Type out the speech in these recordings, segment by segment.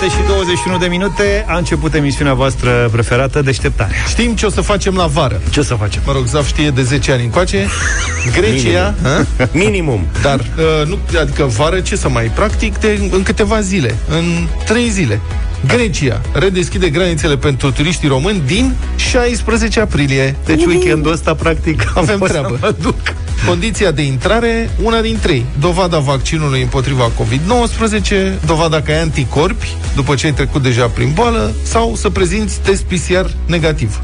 7 și 21 de minute a început emisiunea voastră preferată, Deșteptarea. Știm ce o să facem la vară. Ce o să facem? Mă rog, Zaf știe de 10 ani încoace. Grecia, Minimum. Minimum. dar uh, nu, adică vară ce să mai practic de, în câteva zile, în 3 zile. Grecia redeschide granițele pentru turiștii români din 16 aprilie. Deci weekendul ăsta, practic, am Avem fost treabă. să mă duc. Condiția de intrare, una din trei. Dovada vaccinului împotriva COVID-19, dovada că ai anticorpi după ce ai trecut deja prin boală sau să prezinți test PCR negativ.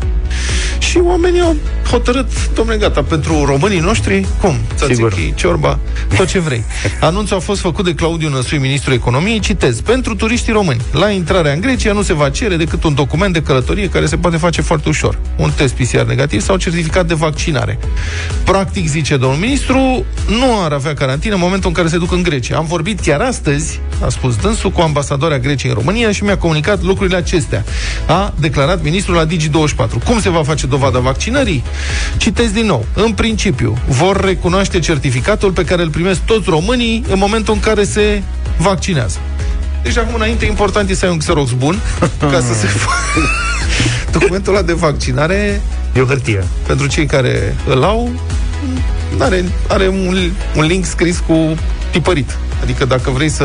Și oamenii au hotărât, domnule, gata, pentru românii noștri, cum? Sigur. Tzatziki, ciorba, tot ce vrei. Anunțul a fost făcut de Claudiu Năsui, ministrul economiei, citez, pentru turiștii români, la intrarea în Grecia nu se va cere decât un document de călătorie care se poate face foarte ușor. Un test PCR negativ sau certificat de vaccinare. Practic, zice domnul ministru, nu ar avea carantină în momentul în care se duc în Grecia. Am vorbit chiar astăzi, a spus dânsul, cu ambasadoarea Greciei în România și mi-a comunicat lucrurile acestea. A declarat ministrul la Digi24. Cum se va face dovada vaccinării? Citez din nou. În principiu, vor recunoaște certificatul pe care îl primesc toți românii în momentul în care se vaccinează. Deci acum înainte important e să ai un Xerox bun ca să se facă documentul ăla de vaccinare E o hârtie. pentru cei care îl au are, are un, un link scris cu tipărit. Adică dacă vrei să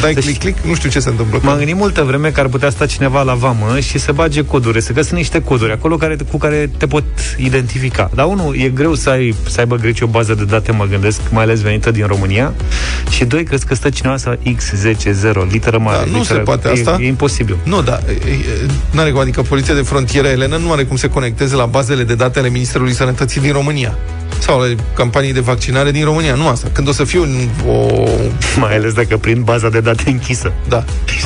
dai Deci- click-click, nu știu ce se întâmplă. M-am gândit multă vreme că ar putea sta cineva la vamă și să bage coduri, să găsi niște coduri acolo care, cu care te pot identifica. Dar unul, e greu să, ai, să aibă greci o bază de date, mă gândesc, mai ales venită din România. Și doi, crezi că stă cineva să X10, literă mare. Da, nu literă, se poate e, asta. E imposibil. Nu, da, nu are cum, adică Poliția de Frontieră Elena nu are cum să conecteze la bazele de date ale Ministerului Sănătății din România sau ale campanii de vaccinare din România. Nu asta. Când o să fie un, o... Mai ales dacă prin baza de date închisă. Da.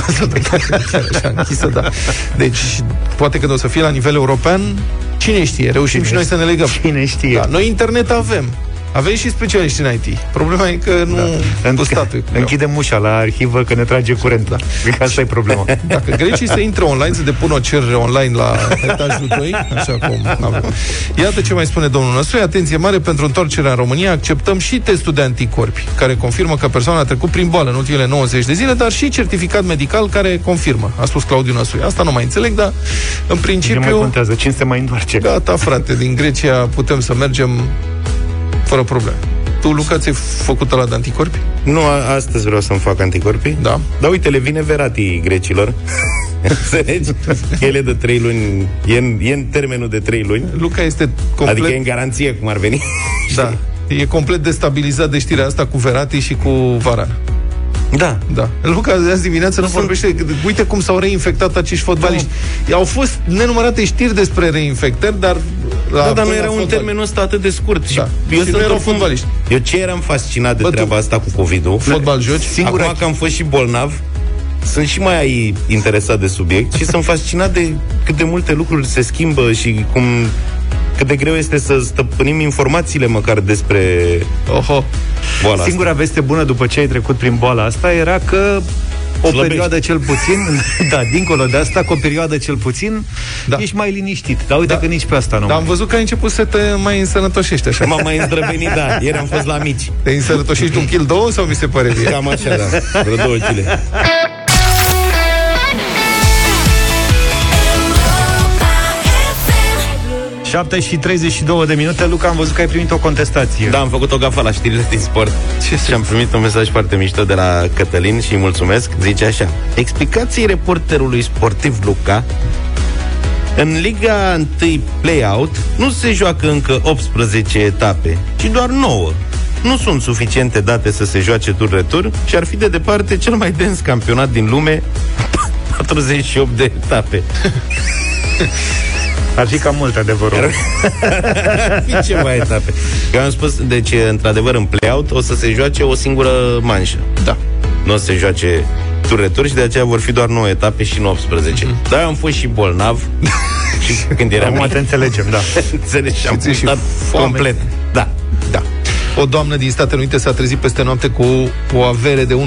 Asta da, chiar așa închisă, da. Deci, poate când o să fie la nivel european, cine știe, reușim Cine și noi să ne legăm. Cine știe? Da, noi internet avem. Avem și specialiști în IT. Problema e că nu da. cu statul. e cu greu. Închidem ușa la arhivă că ne trage curent. Da. Cred că asta e problema. Dacă grecii să intre online, să depună o cerere online la etajul 2, așa cum avem. Iată ce mai spune domnul nostru. Atenție mare pentru întoarcerea în România. Acceptăm și testul de anticorpi, care confirmă că persoana a trecut prin boală în ultimele 90 de zile, dar și certificat medical care confirmă, a spus Claudiu Năsui. Asta nu mai înțeleg, dar în Ce mai principiu... contează? Cine se mai întoarce? Gata, frate, din Grecia putem să mergem fără probleme. Tu, Luca, ți-ai făcut la de anticorpi? Nu, a- astăzi vreau să-mi fac anticorpii. Da. Dar uite, le vine Verati grecilor. Înțelegi? Ele de trei luni, e în, e în termenul de trei luni. Luca este complet... Adică e în garanție cum ar veni. Da. E complet destabilizat de știrea asta cu Verati și cu Varan. Da. Da. Luca de azi dimineață nu Sunt- vorbește. Uite cum s-au reinfectat acești fotbaliști. Au fost nenumărate știri despre reinfectări, dar... La, Da, dar nu până era la un fotbal. termen ăsta atât de scurt. Da. Eu, Și sunt nu erau oricum- fotbaliști. Eu ce eram fascinat de Bă, tu- treaba asta cu COVID-ul? Fotbal joci? Singura... Acum că am fost și bolnav, sunt și mai interesat de subiect și sunt fascinat de cât de multe lucruri se schimbă și cum cât de greu este să stăpânim informațiile măcar despre Oho. boala Singura veste bună după ce ai trecut prin boala asta era că o Slăbești. perioadă cel puțin, da, dincolo de asta, cu o perioadă cel puțin, Da. ești mai liniștit. Dar uite Da. că nici pe asta nu Dar am mai. văzut că ai început să te mai însănătoșești așa. asta. M-am mai îndrăvenit, da. Ieri am fost la mici. Te însănătoșești un kil două sau mi se pare bine? Cam așa, da. Vreo două kile. 7 și 32 de minute, Luca, am văzut că ai primit o contestație. Da, am făcut o gafă la știrile din sport Ce și am primit un mesaj foarte mișto de la Cătălin și îi mulțumesc. Zice așa. Explicații reporterului sportiv Luca în Liga 1 Playout nu se joacă încă 18 etape, ci doar 9. Nu sunt suficiente date să se joace tur-retur și ar fi de departe cel mai dens campionat din lume 48 de etape. Ar fi cam mult adevărul. Ar fi ceva etape. Eu am spus, deci, într-adevăr, în play-out o să se joace o singură manșă. Da. Nu o să se joace tur și de aceea vor fi doar 9 etape și nu 18. Mm-hmm. Dar eu am fost și bolnav și când eram Acum te înțelegem, da. înțelegi și am Și ți-e și mutat foame. complet. Da. Da. O doamnă din Statele Unite s-a trezit peste noapte cu o avere de 1,2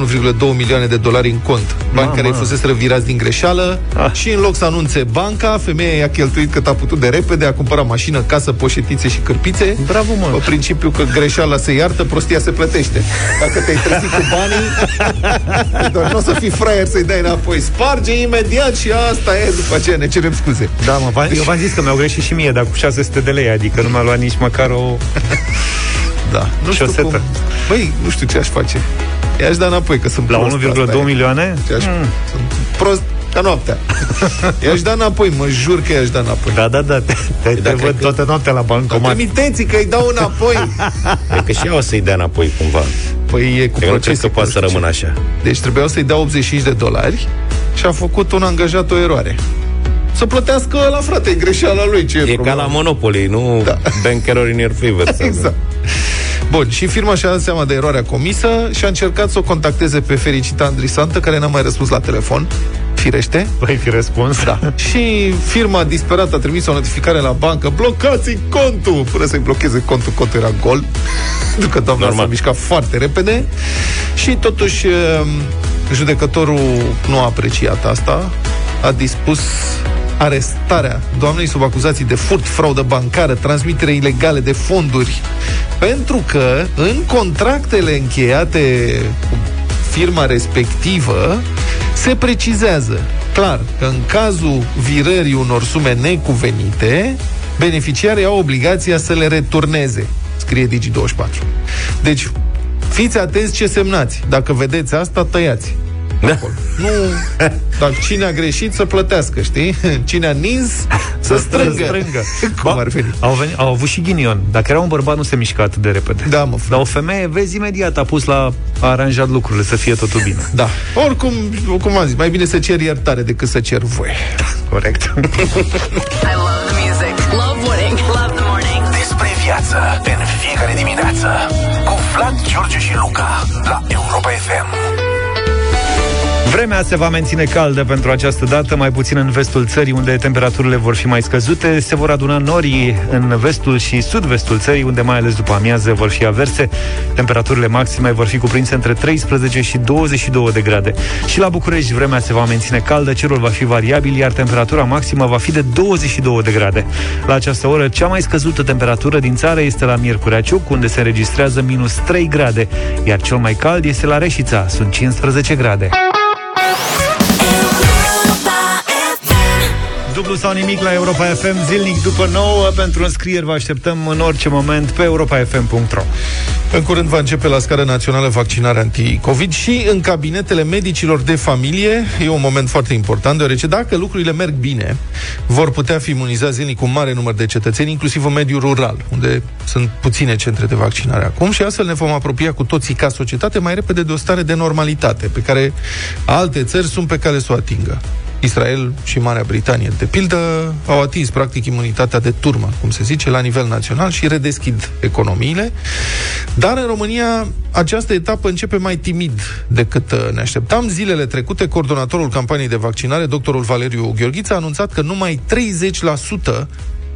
milioane de dolari în cont. Bani care îi fusese virați din greșeală ah. și în loc să anunțe banca, femeia i-a cheltuit cât a putut de repede, a cumpărat mașină, casă, poșetițe și cârpițe. Bravo, mă! Pe principiu că greșeala se iartă, prostia se plătește. Dacă te-ai trezit cu banii, doar nu o să fii fraier să-i dai înapoi. Sparge imediat și asta e, după aceea ne cerem scuze. Da, mă, eu v-am zis că mi-au greșit și mie, dar cu 600 de lei, adică nu mi-a luat nici măcar o... Da. Nu știu Șosetă. cum... Băi, nu știu ce aș face. I-aș da înapoi, că sunt La 1,2 milioane? Ce aș... Mm. Sunt prost ca noaptea. I-aș da înapoi, mă jur că i-aș da înapoi. Da, da, da. Te, te, te văd toată noaptea la bancomat. Trimiteți că îi dau înapoi. e că și ea o să-i dea înapoi cumva. Păi e cu proces. că poate să rămână așa. Deci trebuiau să-i dea 85 de dolari și a făcut un angajat o eroare să plătească la frate, e greșeala lui. Ce e, e ca la Monopoly, nu da. banker in your favor. exact. Bun, și firma și-a dat seama de eroarea comisă și a încercat să o contacteze pe fericita Andrisantă, care n-a mai răspuns la telefon firește. Păi fi răspuns. Da. și firma disperată a trimis o notificare la bancă, blocați contul, fără să-i blocheze contul, contul era gol, pentru că doamna Normal. s-a mișcat foarte repede și totuși um, judecătorul nu a apreciat asta, a dispus arestarea doamnei sub acuzații de furt, fraudă bancară, transmitere ilegale de fonduri, pentru că în contractele încheiate cu firma respectivă se precizează clar că în cazul virării unor sume necuvenite, beneficiarii au obligația să le returneze, scrie Digi24. Deci, fiți atenți ce semnați. Dacă vedeți asta, tăiați. Da. Nu, dar cine a greșit să plătească, știi? Cine a nins să strângă. strângă. Cum ba, ar fi? Au, venit, au avut și ghinion. Dacă era un bărbat, nu se mișcă atât de repede. Da, mă. Dar o femeie, vezi, imediat a pus la a aranjat lucrurile, să fie totul bine. Da. Oricum, cum am zis, mai bine să cer iertare decât să cer voie. Da, corect. I love the music. Love winning. Love the morning. Despre viață în fiecare dimineață cu Vlad, George și Luca la Europa FM. Vremea se va menține caldă pentru această dată, mai puțin în vestul țării, unde temperaturile vor fi mai scăzute. Se vor aduna norii în vestul și sud-vestul țării, unde mai ales după amiază vor fi averse. Temperaturile maxime vor fi cuprinse între 13 și 22 de grade. Și la București vremea se va menține caldă, cerul va fi variabil, iar temperatura maximă va fi de 22 de grade. La această oră, cea mai scăzută temperatură din țară este la Miercurea Ciuc, unde se înregistrează minus 3 grade, iar cel mai cald este la Reșița, sunt 15 grade. Dublu sau nimic la Europa FM zilnic după 9 pentru înscrieri vă așteptăm în orice moment pe europafm.ro În curând va începe la scară națională vaccinarea anti-Covid și în cabinetele medicilor de familie. E un moment foarte important, deoarece dacă lucrurile merg bine, vor putea fi imunizați zilnic un mare număr de cetățeni, inclusiv în mediul rural, unde sunt puține centre de vaccinare acum. Și astfel ne vom apropia cu toții ca societate mai repede de o stare de normalitate, pe care alte țări sunt pe cale să o atingă. Israel și Marea Britanie, de pildă, au atins practic imunitatea de turmă, cum se zice, la nivel național și redeschid economiile. Dar în România această etapă începe mai timid decât uh, ne așteptam. Zilele trecute, coordonatorul campaniei de vaccinare, doctorul Valeriu Gheorghiță, a anunțat că numai 30%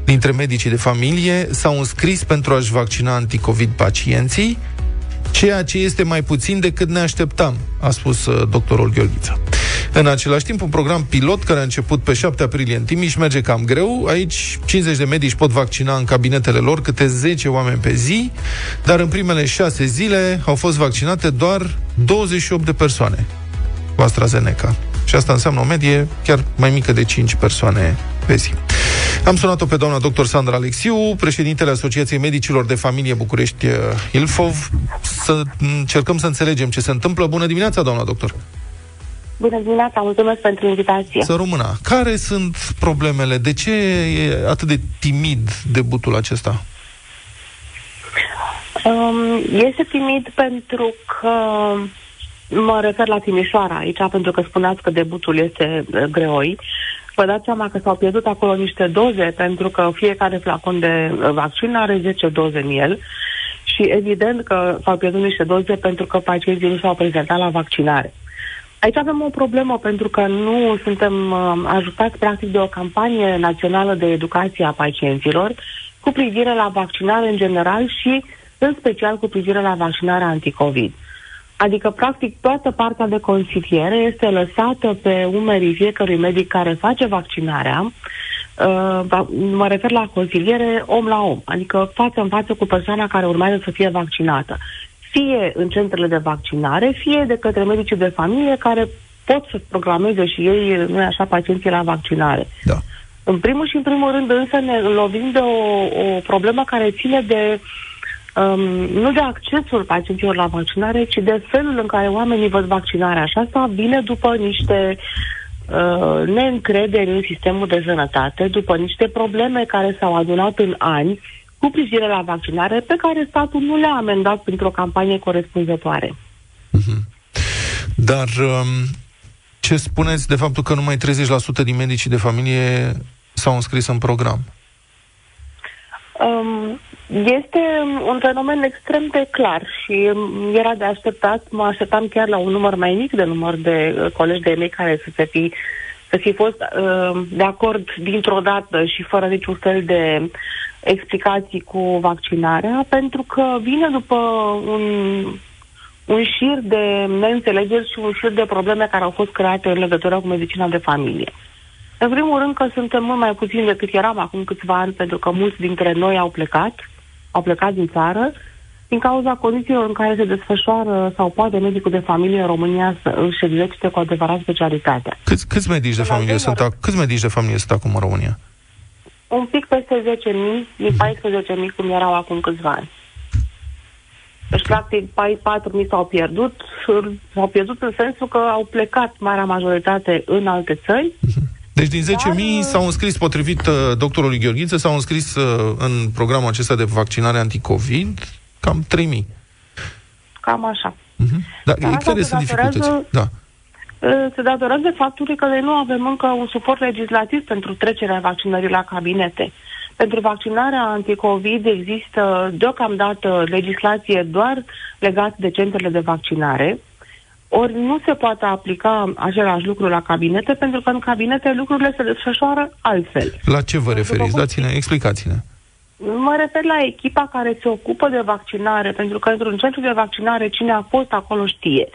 dintre medicii de familie s-au înscris pentru a-și vaccina anticovid pacienții, ceea ce este mai puțin decât ne așteptam, a spus uh, doctorul Gheorghiță. În același timp, un program pilot care a început pe 7 aprilie în Timiș merge cam greu. Aici 50 de medici pot vaccina în cabinetele lor câte 10 oameni pe zi, dar în primele 6 zile au fost vaccinate doar 28 de persoane cu AstraZeneca. Și asta înseamnă o medie chiar mai mică de 5 persoane pe zi. Am sunat-o pe doamna dr. Sandra Alexiu, președintele Asociației Medicilor de Familie București uh, Ilfov, să încercăm să înțelegem ce se întâmplă. Bună dimineața, doamna doctor! Bună dimineața, mulțumesc pentru invitație. Să rămână. Care sunt problemele? De ce e atât de timid debutul acesta? Um, este timid pentru că mă refer la Timișoara aici, pentru că spuneați că debutul este uh, greoi. Vă dați seama că s-au pierdut acolo niște doze, pentru că fiecare flacon de uh, vaccin are 10 doze în el și evident că s-au pierdut niște doze pentru că pacienții nu s-au prezentat la vaccinare. Aici avem o problemă pentru că nu suntem uh, ajutați practic de o campanie națională de educație a pacienților cu privire la vaccinare în general și în special cu privire la vaccinarea anticovid. Adică, practic, toată partea de consiliere este lăsată pe umerii fiecărui medic care face vaccinarea. Uh, mă refer la consiliere om la om, adică față în față cu persoana care urmează să fie vaccinată. Fie în centrele de vaccinare, fie de către medicii de familie care pot să programeze și ei, nu așa, pacienții la vaccinare. Da. În primul și în primul rând, însă, ne lovim de o, o problemă care ține de um, nu de accesul pacienților la vaccinare, ci de felul în care oamenii văd vaccinarea. Și asta vine după niște uh, neîncrederi în sistemul de sănătate, după niște probleme care s-au adunat în ani cu privire la vaccinare, pe care statul nu le-a amendat printr-o campanie corespunzătoare. Mm-hmm. Dar um, ce spuneți de faptul că numai 30% din medicii de familie s-au înscris în program? Um, este un fenomen extrem de clar și era de așteptat, mă așteptam chiar la un număr mai mic de număr de uh, colegi de mei care să se fi, să fi fost uh, de acord dintr-o dată și fără niciun fel de explicații cu vaccinarea, pentru că vine după un un șir de neînțelegeri și un șir de probleme care au fost create în legătură cu medicina de familie. În primul rând că suntem mult mai puțini decât eram acum câțiva ani, pentru că mulți dintre noi au plecat, au plecat din țară, din cauza condițiilor în care se desfășoară sau poate medicul de familie în România să își exercite cu adevărat specialitatea. Câți, câți medici de familie sunt, câți medici de familie sunt acum în România? Un pic peste 10.000, din 14.000 cum erau acum câțiva ani. Deci, practic, 4.000 s-au pierdut. S-au pierdut în sensul că au plecat marea majoritate în alte țări. Deci din 10.000 Dar... s-au înscris, potrivit uh, doctorului Gheorghiță, s-au înscris uh, în programul acesta de vaccinare anticovid cam 3.000. Cam așa. Uh-huh. Dar Dar care sunt dificultăți? Da. Uh, se datorează faptului că noi nu avem încă un suport legislativ pentru trecerea vaccinării la cabinete. Uh, pentru vaccinarea anticovid există deocamdată legislație doar legată de centrele de vaccinare, ori nu se poate aplica același lucru la cabinete, pentru că în cabinete lucrurile se desfășoară altfel. La ce vă referiți? Dați-ne, explicați-ne. Mă refer la echipa care se ocupă de vaccinare, pentru că într-un centru de vaccinare cine a fost acolo știe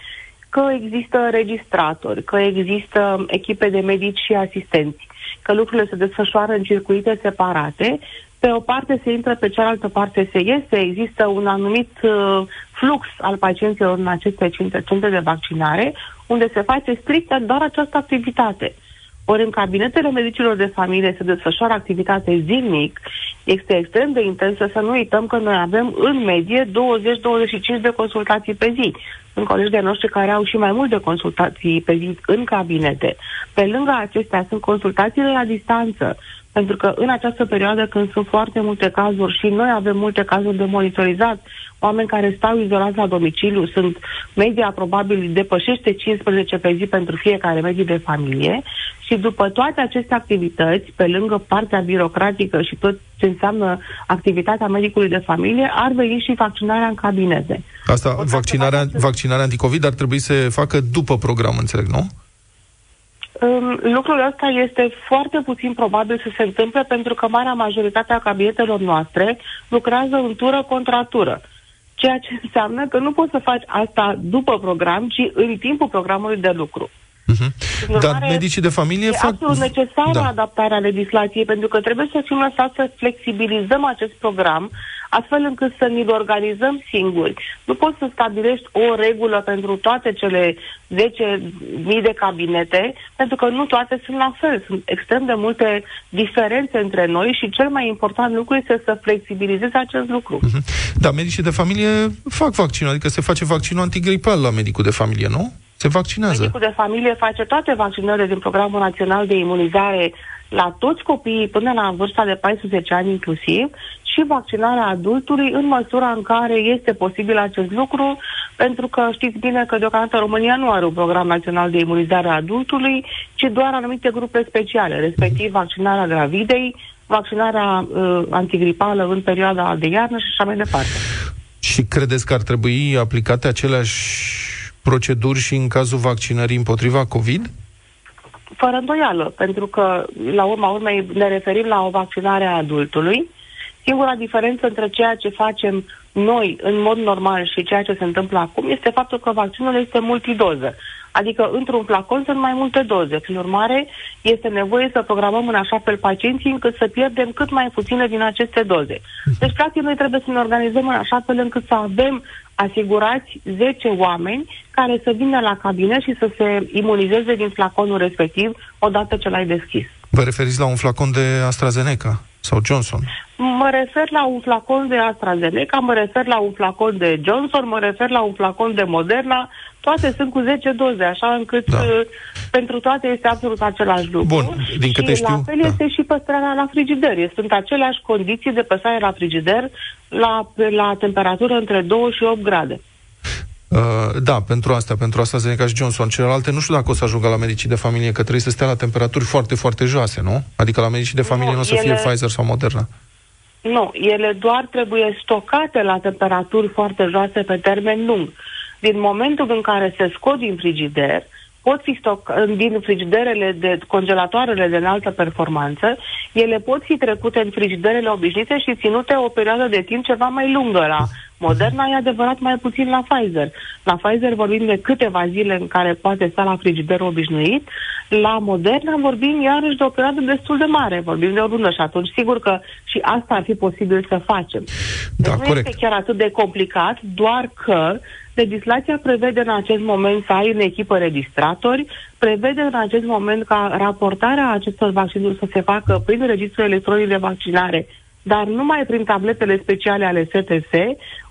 că există registratori, că există echipe de medici și asistenți, că lucrurile se desfășoară în circuite separate, pe o parte se intră, pe cealaltă parte se iese, există un anumit uh, flux al pacienților în aceste centre de vaccinare, unde se face strict doar această activitate. Ori în cabinetele medicilor de familie se desfășoară activitate zilnic, este extrem de intensă, să nu uităm că noi avem în medie 20-25 de consultații pe zi. Sunt colegi de noștri care au și mai mult de consultații pe zi în cabinete. Pe lângă acestea sunt consultațiile la distanță, pentru că în această perioadă când sunt foarte multe cazuri și noi avem multe cazuri de monitorizat, oameni care stau izolați la domiciliu, sunt media probabil depășește 15 pe zi pentru fiecare mediu de familie și după toate aceste activități, pe lângă partea birocratică și tot ce înseamnă activitatea medicului de familie, ar veni și vaccinarea în cabinete. Asta, vaccinarea, vaccinarea anticovid ar trebui să facă după program, înțeleg, nu? Um, lucrul ăsta este foarte puțin probabil să se întâmple pentru că marea majoritate a cabinetelor noastre lucrează în tură contra tură. Ceea ce înseamnă că nu poți să faci asta după program, ci în timpul programului de lucru. Uh-huh. Dar medicii de familie e fac... absolut necesară da. adaptarea legislației, pentru că trebuie să fim lăsați să flexibilizăm acest program, astfel încât să ni-l organizăm singuri. Nu poți să stabilești o regulă pentru toate cele 10.000 de cabinete, pentru că nu toate sunt la fel. Sunt extrem de multe diferențe între noi și cel mai important lucru este să flexibilizezi acest lucru. Uh-huh. Da, medicii de familie fac vaccinul, adică se face vaccinul antigripal la medicul de familie, nu? Se vaccinează. Medicul de familie face toate vaccinările din Programul Național de Imunizare la toți copiii până la vârsta de 14 ani inclusiv și vaccinarea adultului în măsura în care este posibil acest lucru, pentru că știți bine că deocamdată România nu are un program național de imunizare a adultului, ci doar anumite grupe speciale, respectiv vaccinarea gravidei, vaccinarea uh, antigripală în perioada de iarnă și așa mai departe. Și credeți că ar trebui aplicate aceleași proceduri și în cazul vaccinării împotriva COVID? Fără îndoială, pentru că, la urma urmei, ne referim la o vaccinare a adultului, Singura diferență între ceea ce facem noi în mod normal și ceea ce se întâmplă acum este faptul că vaccinul este multidoză. Adică într-un flacon sunt mai multe doze. Prin urmare, este nevoie să programăm în așa fel pacienții încât să pierdem cât mai puține din aceste doze. Deci, practic, noi trebuie să ne organizăm în așa fel încât să avem asigurați 10 oameni care să vină la cabinet și să se imunizeze din flaconul respectiv odată ce l-ai deschis. Vă referiți la un flacon de AstraZeneca sau Johnson? Mă refer la un flacon de AstraZeneca, mă refer la un flacon de Johnson, mă refer la un flacon de Moderna, toate sunt cu 10 doze, așa încât da. uh, pentru toate este absolut același lucru. Bun, din câte și știu... la fel da. este și păstrarea la frigider. Sunt aceleași condiții de păstrare la frigider la, la temperatură între 2 și 8 grade. Uh, da, pentru asta, pentru asta Zeneca și Johnson. Celelalte, nu știu dacă o să ajungă la medicii de familie, că trebuie să stea la temperaturi foarte, foarte joase, nu? Adică la medicii de familie nu, nu o să ele... fie Pfizer sau Moderna. Nu, ele doar trebuie stocate la temperaturi foarte joase pe termen lung. Din momentul în care se scot din frigider, pot fi stoc din frigiderele de congelatoarele de înaltă performanță, ele pot fi trecute în frigiderele obișnuite și ținute o perioadă de timp ceva mai lungă la Moderna, e adevărat mai puțin la Pfizer. La Pfizer vorbim de câteva zile în care poate sta la frigider obișnuit, la Moderna vorbim iarăși de o perioadă destul de mare, vorbim de o lună și atunci sigur că și asta ar fi posibil să facem. Da, deci nu corect. este chiar atât de complicat, doar că legislația prevede în acest moment să ai în echipă registratori, prevede în acest moment ca raportarea acestor vaccinuri să se facă prin registrul electronic de vaccinare, dar numai prin tabletele speciale ale STS,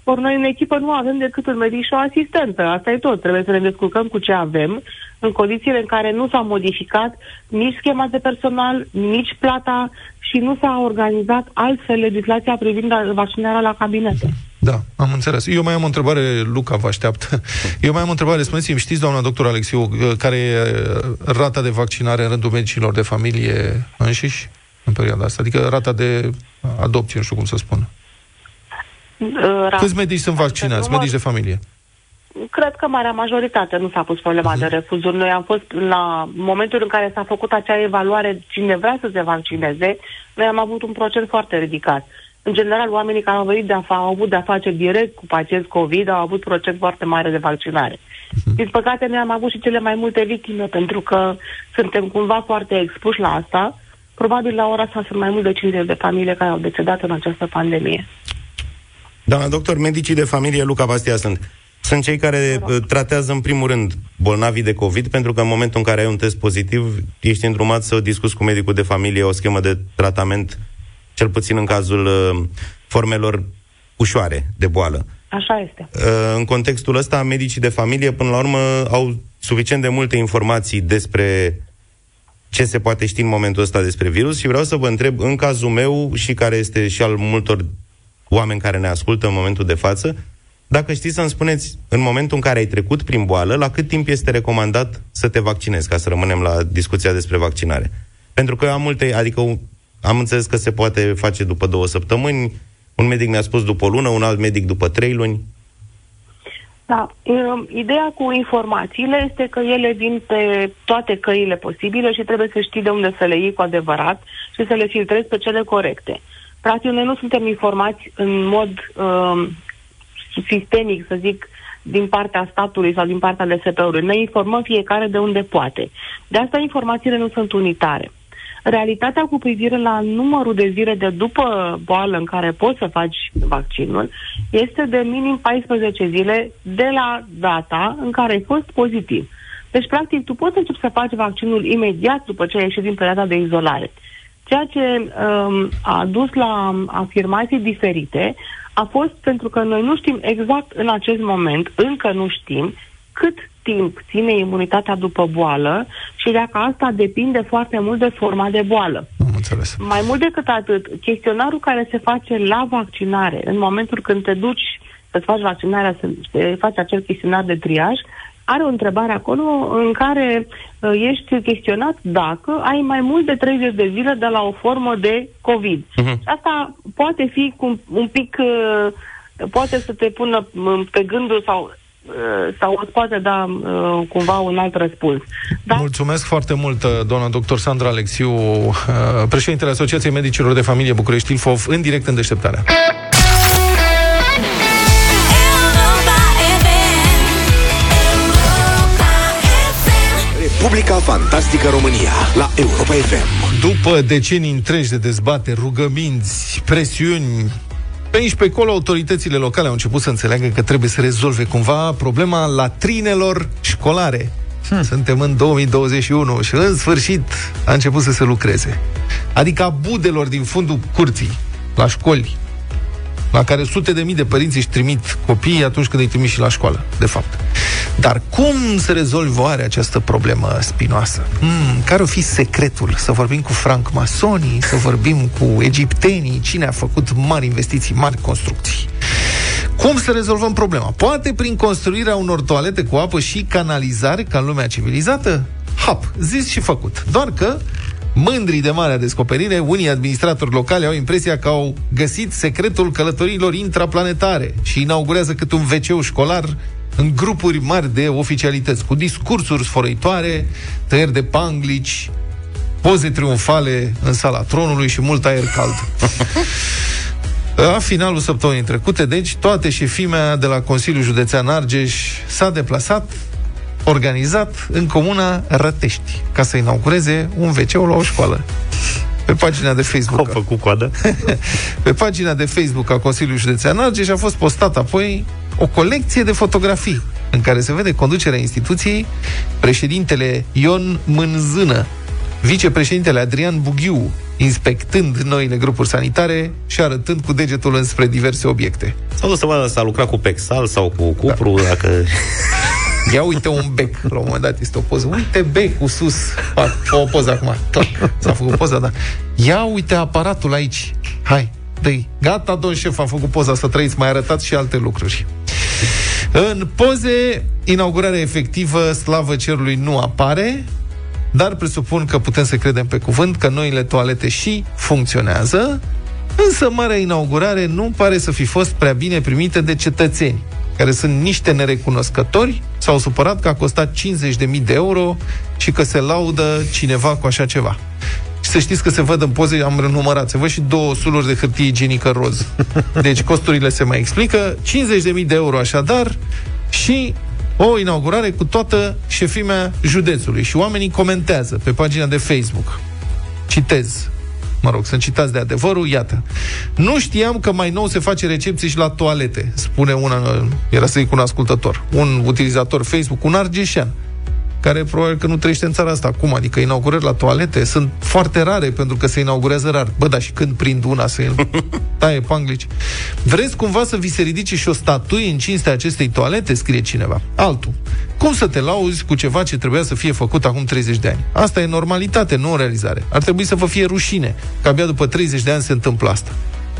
ori noi în echipă nu avem decât un medic și o asistentă. Asta e tot. Trebuie să ne descurcăm cu ce avem, în condițiile în care nu s-a modificat nici schema de personal, nici plata și nu s-a organizat altfel legislația privind vaccinarea la cabinete. Da, am înțeles. Eu mai am o întrebare, Luca vă așteaptă. Eu mai am o întrebare, spuneți-mi, știți, doamna doctor Alexiu, care e rata de vaccinare în rândul medicilor de familie înșiși în perioada asta? Adică rata de adopție, nu știu cum să spun. Uh, Câți medici sunt vaccinați, număr... medici de familie? Cred că marea majoritate nu s-a pus problema uh-huh. de refuzuri. Noi am fost la momentul în care s-a făcut acea evaluare cine vrea să se vaccineze, noi am avut un procent foarte ridicat. În general, oamenii care au venit de afa, au avut de-a face direct cu pacienți COVID au avut procent foarte mare de vaccinare. Uh-huh. Din păcate, noi am avut și cele mai multe victime, pentru că suntem cumva foarte expuși la asta. Probabil la ora asta sunt mai mult de 50 de familii care au decedat în această pandemie. Doamna doctor, medicii de familie, Luca Bastia sunt. Sunt cei care uh, tratează în primul rând bolnavii de COVID, pentru că în momentul în care ai un test pozitiv, ești îndrumat să discuți cu medicul de familie o schemă de tratament, cel puțin în cazul uh, formelor ușoare de boală. Așa este. Uh, în contextul ăsta, medicii de familie, până la urmă, au suficient de multe informații despre ce se poate ști în momentul ăsta despre virus și vreau să vă întreb, în cazul meu și care este și al multor oameni care ne ascultă în momentul de față, dacă știți să-mi spuneți, în momentul în care ai trecut prin boală, la cât timp este recomandat să te vaccinezi, ca să rămânem la discuția despre vaccinare? Pentru că am multe, adică am înțeles că se poate face după două săptămâni, un medic mi-a spus după o lună, un alt medic după trei luni. Da, ideea cu informațiile este că ele vin pe toate căile posibile și trebuie să știi de unde să le iei cu adevărat și să le filtrezi pe cele corecte. Practic, noi nu suntem informați în mod uh, sistemic, să zic, din partea statului sau din partea DSP-ului. Noi informăm fiecare de unde poate. De asta informațiile nu sunt unitare. Realitatea cu privire la numărul de zile de după boală în care poți să faci vaccinul este de minim 14 zile de la data în care ai fost pozitiv. Deci, practic, tu poți începi să faci vaccinul imediat după ce ai ieșit din perioada de izolare. Ceea ce um, a dus la afirmații diferite a fost pentru că noi nu știm exact în acest moment, încă nu știm, cât timp ține imunitatea după boală și dacă asta depinde foarte mult de forma de boală. Am înțeles. Mai mult decât atât, chestionarul care se face la vaccinare, în momentul când te duci să-ți faci vaccinarea, să faci acel chestionar de triaj, are o întrebare acolo în care uh, ești chestionat dacă ai mai mult de 30 de zile de la o formă de COVID. Uh-huh. Asta poate fi cu un pic, uh, poate să te pună pe gândul sau uh, sau îți poate da uh, cumva un alt răspuns. Da? Mulțumesc foarte mult, uh, doamna doctor Sandra Alexiu, uh, președintele Asociației Medicilor de Familie București Ilfov, în direct în deșteptarea. Republica Fantastică România la Europa FM. După decenii întregi de dezbateri, rugăminți, presiuni, pe aici, pe acolo, autoritățile locale au început să înțeleagă că trebuie să rezolve cumva problema latrinelor școlare. Hmm. Suntem în 2021 și în sfârșit a început să se lucreze. Adică a budelor din fundul curții, la școli, la care sute de mii de părinți își trimit copiii atunci când îi trimit și la școală, de fapt. Dar cum se rezolvă oare această problemă spinoasă? Hmm, care o fi secretul? Să vorbim cu francmasonii, să vorbim cu egiptenii, cine a făcut mari investiții, mari construcții? Cum să rezolvăm problema? Poate prin construirea unor toalete cu apă și canalizare, ca în lumea civilizată? Hap, zis și făcut. Doar că Mândrii de marea descoperire, unii administratori locali au impresia că au găsit secretul călătoriilor intraplanetare și inaugurează cât un wc școlar în grupuri mari de oficialități, cu discursuri sfărăitoare, tăieri de panglici, poze triumfale în sala tronului și mult aer cald. La finalul săptămânii trecute, deci, toate șefimea de la Consiliul Județean Argeș s-a deplasat organizat în comuna Rătești, ca să inaugureze un wc la o școală. Pe pagina de Facebook. Au făcut coadă. pe pagina de Facebook a Consiliului Județean Argeș a fost postat apoi o colecție de fotografii în care se vede conducerea instituției, președintele Ion Mânzână, vicepreședintele Adrian Bughiu, inspectând noile grupuri sanitare și arătând cu degetul înspre diverse obiecte. Sau dus să vadă s-a lucrat cu Pexal sau cu Cupru, da. dacă... Ia uite un bec, la un moment dat este o poză. Uite becul sus. Fă o poză acum. Clac. S-a făcut poza, da. Ia uite aparatul aici. Hai, dă Gata, domn șef, am făcut poza să trăiți, mai arătat și alte lucruri. În poze, inaugurarea efectivă, slavă cerului, nu apare, dar presupun că putem să credem pe cuvânt că noile toalete și funcționează, însă marea inaugurare nu pare să fi fost prea bine primită de cetățeni care sunt niște nerecunoscători, s-au supărat că a costat 50.000 de euro și că se laudă cineva cu așa ceva. Și să știți că se văd în poze, am renumărat, se văd și două suluri de hârtie igienică roz. Deci costurile se mai explică. 50.000 de euro așadar și o inaugurare cu toată șefimea județului. Și oamenii comentează pe pagina de Facebook. Citez mă rog, sunt citați de adevărul, iată. Nu știam că mai nou se face recepție și la toalete, spune una, era să zic un ascultător, un utilizator Facebook, un argeșean care probabil că nu trăiește în țara asta acum, adică inaugurări la toalete sunt foarte rare pentru că se inaugurează rar. Bă, dar și când prind una să taie panglici. Vreți cumva să vi se ridice și o statuie în cinstea acestei toalete? Scrie cineva. Altul. Cum să te lauzi cu ceva ce trebuia să fie făcut acum 30 de ani? Asta e normalitate, nu o realizare. Ar trebui să vă fie rușine că abia după 30 de ani se întâmplă asta.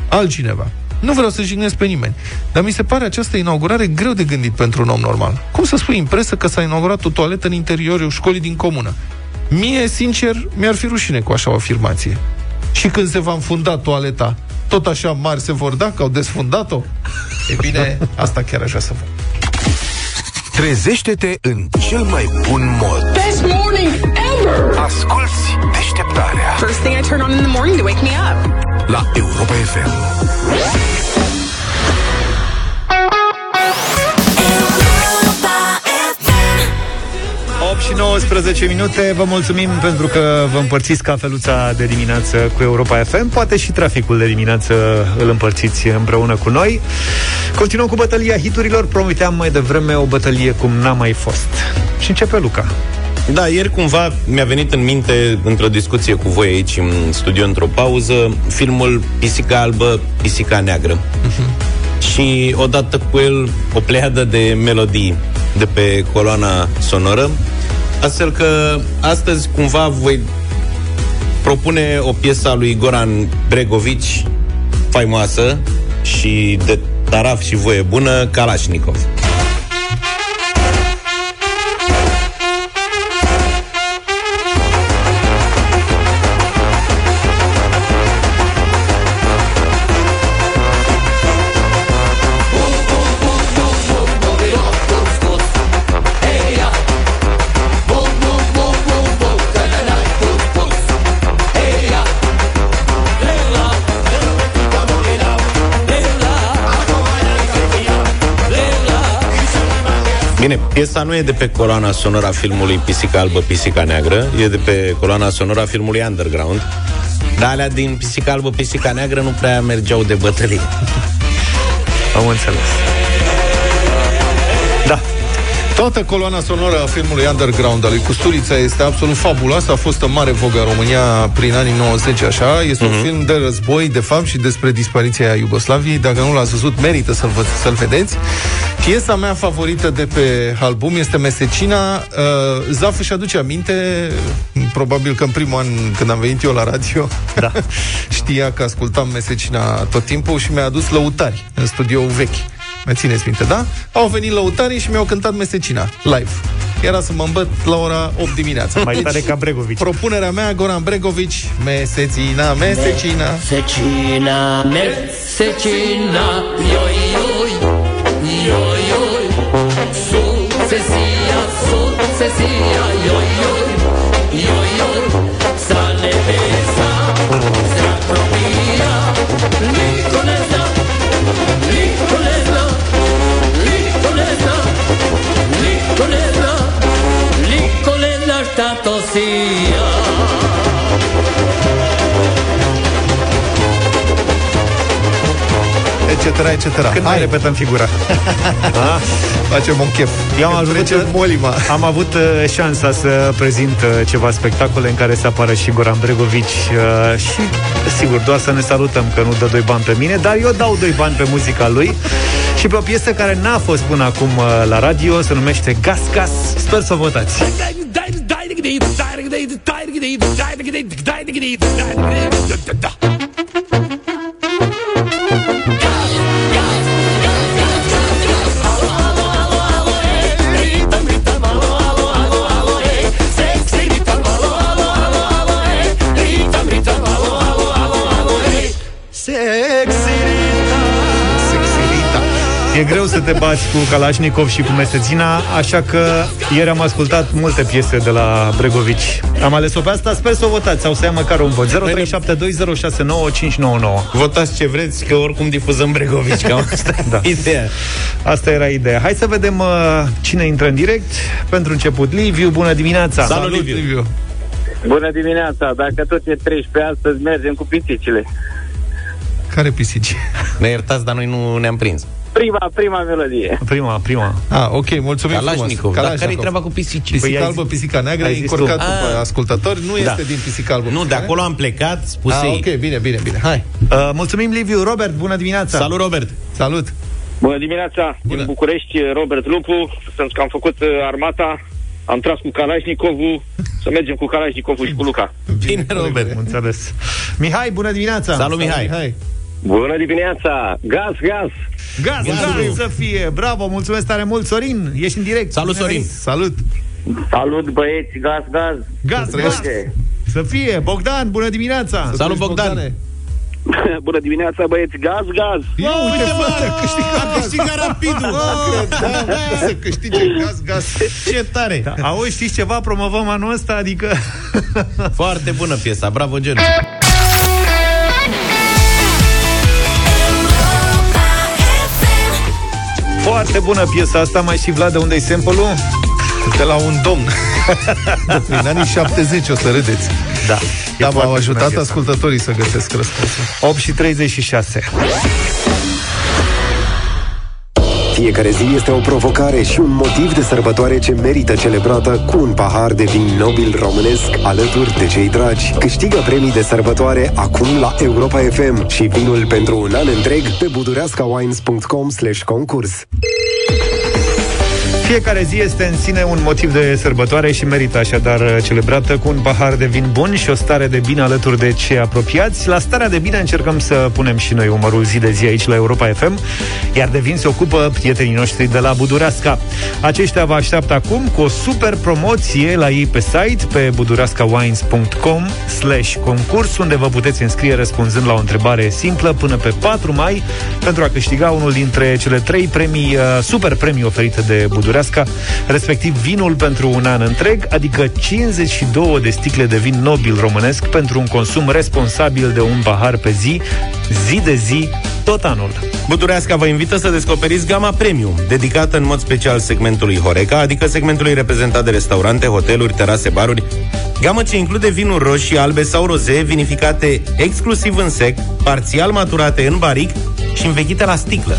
Altcineva. Nu vreau să jignesc pe nimeni, dar mi se pare această inaugurare greu de gândit pentru un om normal. Cum să spui în presă că s-a inaugurat o toaletă în interiorul școlii din comună? Mie, sincer, mi-ar fi rușine cu așa o afirmație. Și când se va înfunda toaleta, tot așa mari se vor da că au desfundat-o? E bine, asta chiar aș vrea să văd. Trezește-te în cel mai bun mod. Best morning ever! Asculți deșteptarea. First thing I turn on in the morning to wake me up. La Europa FM. 8 și 19 minute. Vă mulțumim pentru că vă împărțiți cafeluța de dimineață cu Europa FM. Poate și traficul de dimineață îl împărțiți împreună cu noi. Continuăm cu bătălia hiturilor. Promiteam mai devreme o bătălie cum n-a mai fost. Și începe Luca. Da, ieri cumva mi-a venit în minte, într-o discuție cu voi aici în studio, într-o pauză, filmul Pisica Albă, Pisica Neagră. Uh-huh. Și odată cu el o pleiadă de melodii de pe coloana sonoră. Astfel că astăzi cumva voi propune o piesă a lui Goran Bregovici faimoasă și de taraf și voie bună, Kalashnikov. Bine, piesa nu e de pe coloana sonoră a filmului Pisica Albă, Pisica Neagră, e de pe coloana sonoră a filmului Underground. Dar alea din Pisica Albă, Pisica Neagră nu prea mergeau de bătălie. Am înțeles. Da. Toată coloana sonoră a filmului Underground al lui Custurița este absolut fabuloasă. A fost în mare vogă în România prin anii 90, așa. Este uh-huh. un film de război, de fapt, și despre dispariția Iugoslaviei. Dacă nu l-ați văzut, merită să-l, vă- să-l vedeți. Piesa mea favorită de pe album este Mesecina. Uh, Zaf își aduce aminte, probabil că în primul an când am venit eu la radio, Da. știa că ascultam Mesecina tot timpul și mi-a adus lăutari în studioul vechi. Mai țineți minte, da? Au venit lăutarii și mi-au cântat Mesecina, live. Era să mă îmbăt la ora 8 dimineața. Mai tare ca Bregovici. Propunerea mea, Goran Bregovici, Mesecina, Mesecina. Secina, mesecina, joj, joj, sukcesija, joj, joj, joj, joj, sa nebesa, zrak probija, niko ne zna, niko ne zna, niko ne zna, niko ne zna, niko ne zna šta to sija. Etc., etc. Când mai repetăm figura? Facem un chef. Eu am Când avut, trece molima. am avut uh, șansa să prezint uh, ceva spectacole în care să apară și Goran Bregovici uh, și, sigur, doar să ne salutăm că nu dă doi bani pe mine, dar eu dau doi bani pe muzica lui și pe o piesă care n-a fost până acum uh, la radio, se numește Gas Gas. Sper să o votați. E greu să te bați cu Kalashnikov și cu Mesezina, așa că ieri am ascultat multe piese de la Bregovici. Am ales-o pe asta, sper să o votați sau să ia măcar un vot. 0372069599. Votați ce vreți, că oricum difuzăm Bregovici, cam asta Da. da. ideea. Asta era ideea. Hai să vedem uh, cine intră în direct. Pentru început, Liviu, bună dimineața! Salut, Liviu. Liviu. Bună dimineața, dacă tot e 13 astăzi, mergem cu pisicile. Care pisici? Ne iertați, dar noi nu ne-am prins. Prima, prima melodie. Prima, prima. Ah, ok, mulțumim Kalashnikov. frumos. Dar care-i treaba cu pisicii? Pisica Păi ai albă, zis- pisica neagră, ai e zis încurcat tu. după Ah. ascultători, nu Da. este din pisica albă. Nu, de pisica acolo am plecat, spuse neagră? Ah, ei. ok, bine, bine, bine. Hai, Uh, mulțumim, Liviu. Robert, bună dimineața! Salut, Robert! salut. Bună dimineața, Bună. din București, Robert Lupu. Pentru că am făcut uh, armata, am tras cu Kalashnikovul, să mergem cu Kalashnikovul și cu Luca. Bine, Robert! Am înțeles. Mihai, bună dimineața! Salut, Mihai! Hai. Bună dimineața, gaz, gaz! Gaz, gaz să fie! Bravo, mulțumesc tare mult, Sorin! Ești în direct! Salut, Bine Sorin! venit. Salut. Salut băieți, gaz, gaz! Gaz, gaz! Să fie! Bogdan, bună dimineața! Salut, Bogdan! Bogdane. Bună dimineața băieți, gaz, gaz! Ia uite, fă, a câștigat A câștigat rapidul! Credeam să câștige gaz, gaz. Ce tare! Da, auzi, știți ceva? Promovăm anul ăsta, adică... Foarte bună piesa, bravo, Gen! Foarte bună piesa asta, mai și Vlad, de unde-i sample-ul? De la un domn. De prin anii 70 o să râdeți. Da. Da, foarte m-au bună ajutat piesa. ascultătorii să găsesc răspunsul. 8 și 36. Fiecare zi este o provocare și un motiv de sărbătoare ce merită celebrată cu un pahar de vin nobil românesc alături de cei dragi. Câștigă premii de sărbătoare acum la Europa FM și vinul pentru un an întreg pe budureascawines.com slash concurs. Fiecare zi este în sine un motiv de sărbătoare și merită așadar celebrată cu un pahar de vin bun și o stare de bine alături de cei apropiați. La starea de bine încercăm să punem și noi umărul zi de zi aici la Europa FM, iar de vin se ocupă prietenii noștri de la Budureasca. Aceștia vă așteaptă acum cu o super promoție la ei pe site, pe budureascawines.com slash concurs, unde vă puteți înscrie răspunzând la o întrebare simplă până pe 4 mai pentru a câștiga unul dintre cele trei premii, uh, super premii oferite de Budureasca Budureasca, respectiv vinul pentru un an întreg, adică 52 de sticle de vin nobil românesc pentru un consum responsabil de un pahar pe zi, zi de zi, tot anul. Budureasca vă invită să descoperiți gama premium, dedicată în mod special segmentului Horeca, adică segmentului reprezentat de restaurante, hoteluri, terase, baruri. Gamă ce include vinuri roșii, albe sau roze, vinificate exclusiv în sec, parțial maturate în baric și învechite la sticlă.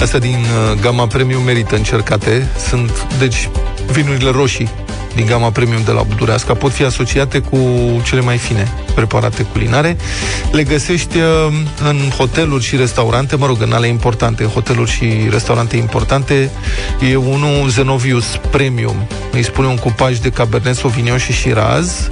Astea din uh, gama premium merită încercate. Sunt, deci, vinurile roșii din gama premium de la Budureasca pot fi asociate cu cele mai fine preparate culinare. Le găsești uh, în hoteluri și restaurante, mă rog, în ale importante, hoteluri și restaurante importante. E unul Zenovius Premium. Îi spune un cupaj de Cabernet Sauvignon și Shiraz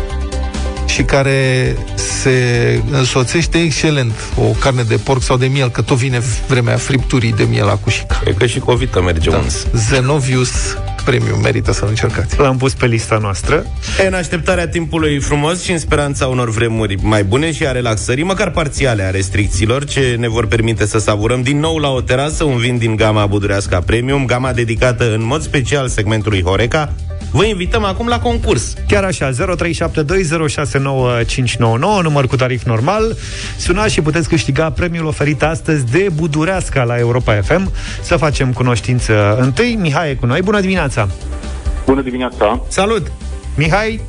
și care se însoțește excelent o carne de porc sau de miel, că tot vine vremea fripturii de miel la cușica. E că și covită merge da. uns. Zenovius Premium, merită să-l încercați. L-am pus pe lista noastră. E, în așteptarea timpului frumos și în speranța unor vremuri mai bune și a relaxării, măcar parțiale a restricțiilor, ce ne vor permite să savurăm din nou la o terasă un vin din gama budurească Premium, gama dedicată în mod special segmentului Horeca, Vă invităm acum la concurs. Chiar așa, 0372069599, număr cu tarif normal. Sunați și puteți câștiga premiul oferit astăzi de Budureasca la Europa FM. Să facem cunoștință întâi. Mihai e cu noi. Bună dimineața! Bună dimineața! Salut! Mihai,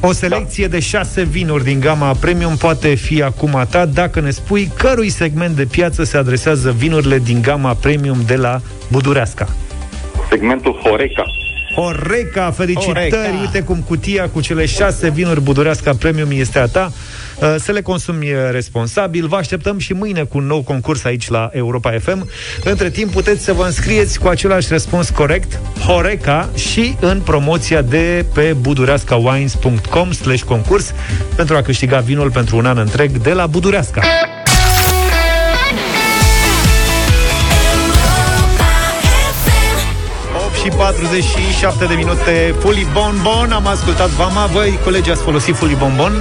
o selecție da. de șase vinuri din gama premium poate fi acum a ta dacă ne spui cărui segment de piață se adresează vinurile din gama premium de la Budureasca. Segmentul Horeca. Horeca, felicitări! Horeca. Uite cum cutia cu cele șase vinuri Budureasca Premium este a ta. Uh, Să le consumi uh, responsabil. Vă așteptăm și mâine cu un nou concurs aici la Europa FM. Între timp puteți să vă înscrieți cu același răspuns corect, Horeca, și în promoția de pe budureascawines.com slash concurs pentru a câștiga vinul pentru un an întreg de la Budureasca. Și 47 de minute Fully Bonbon, am ascultat Vama Voi, colegi, ați folosit Fully Bonbon?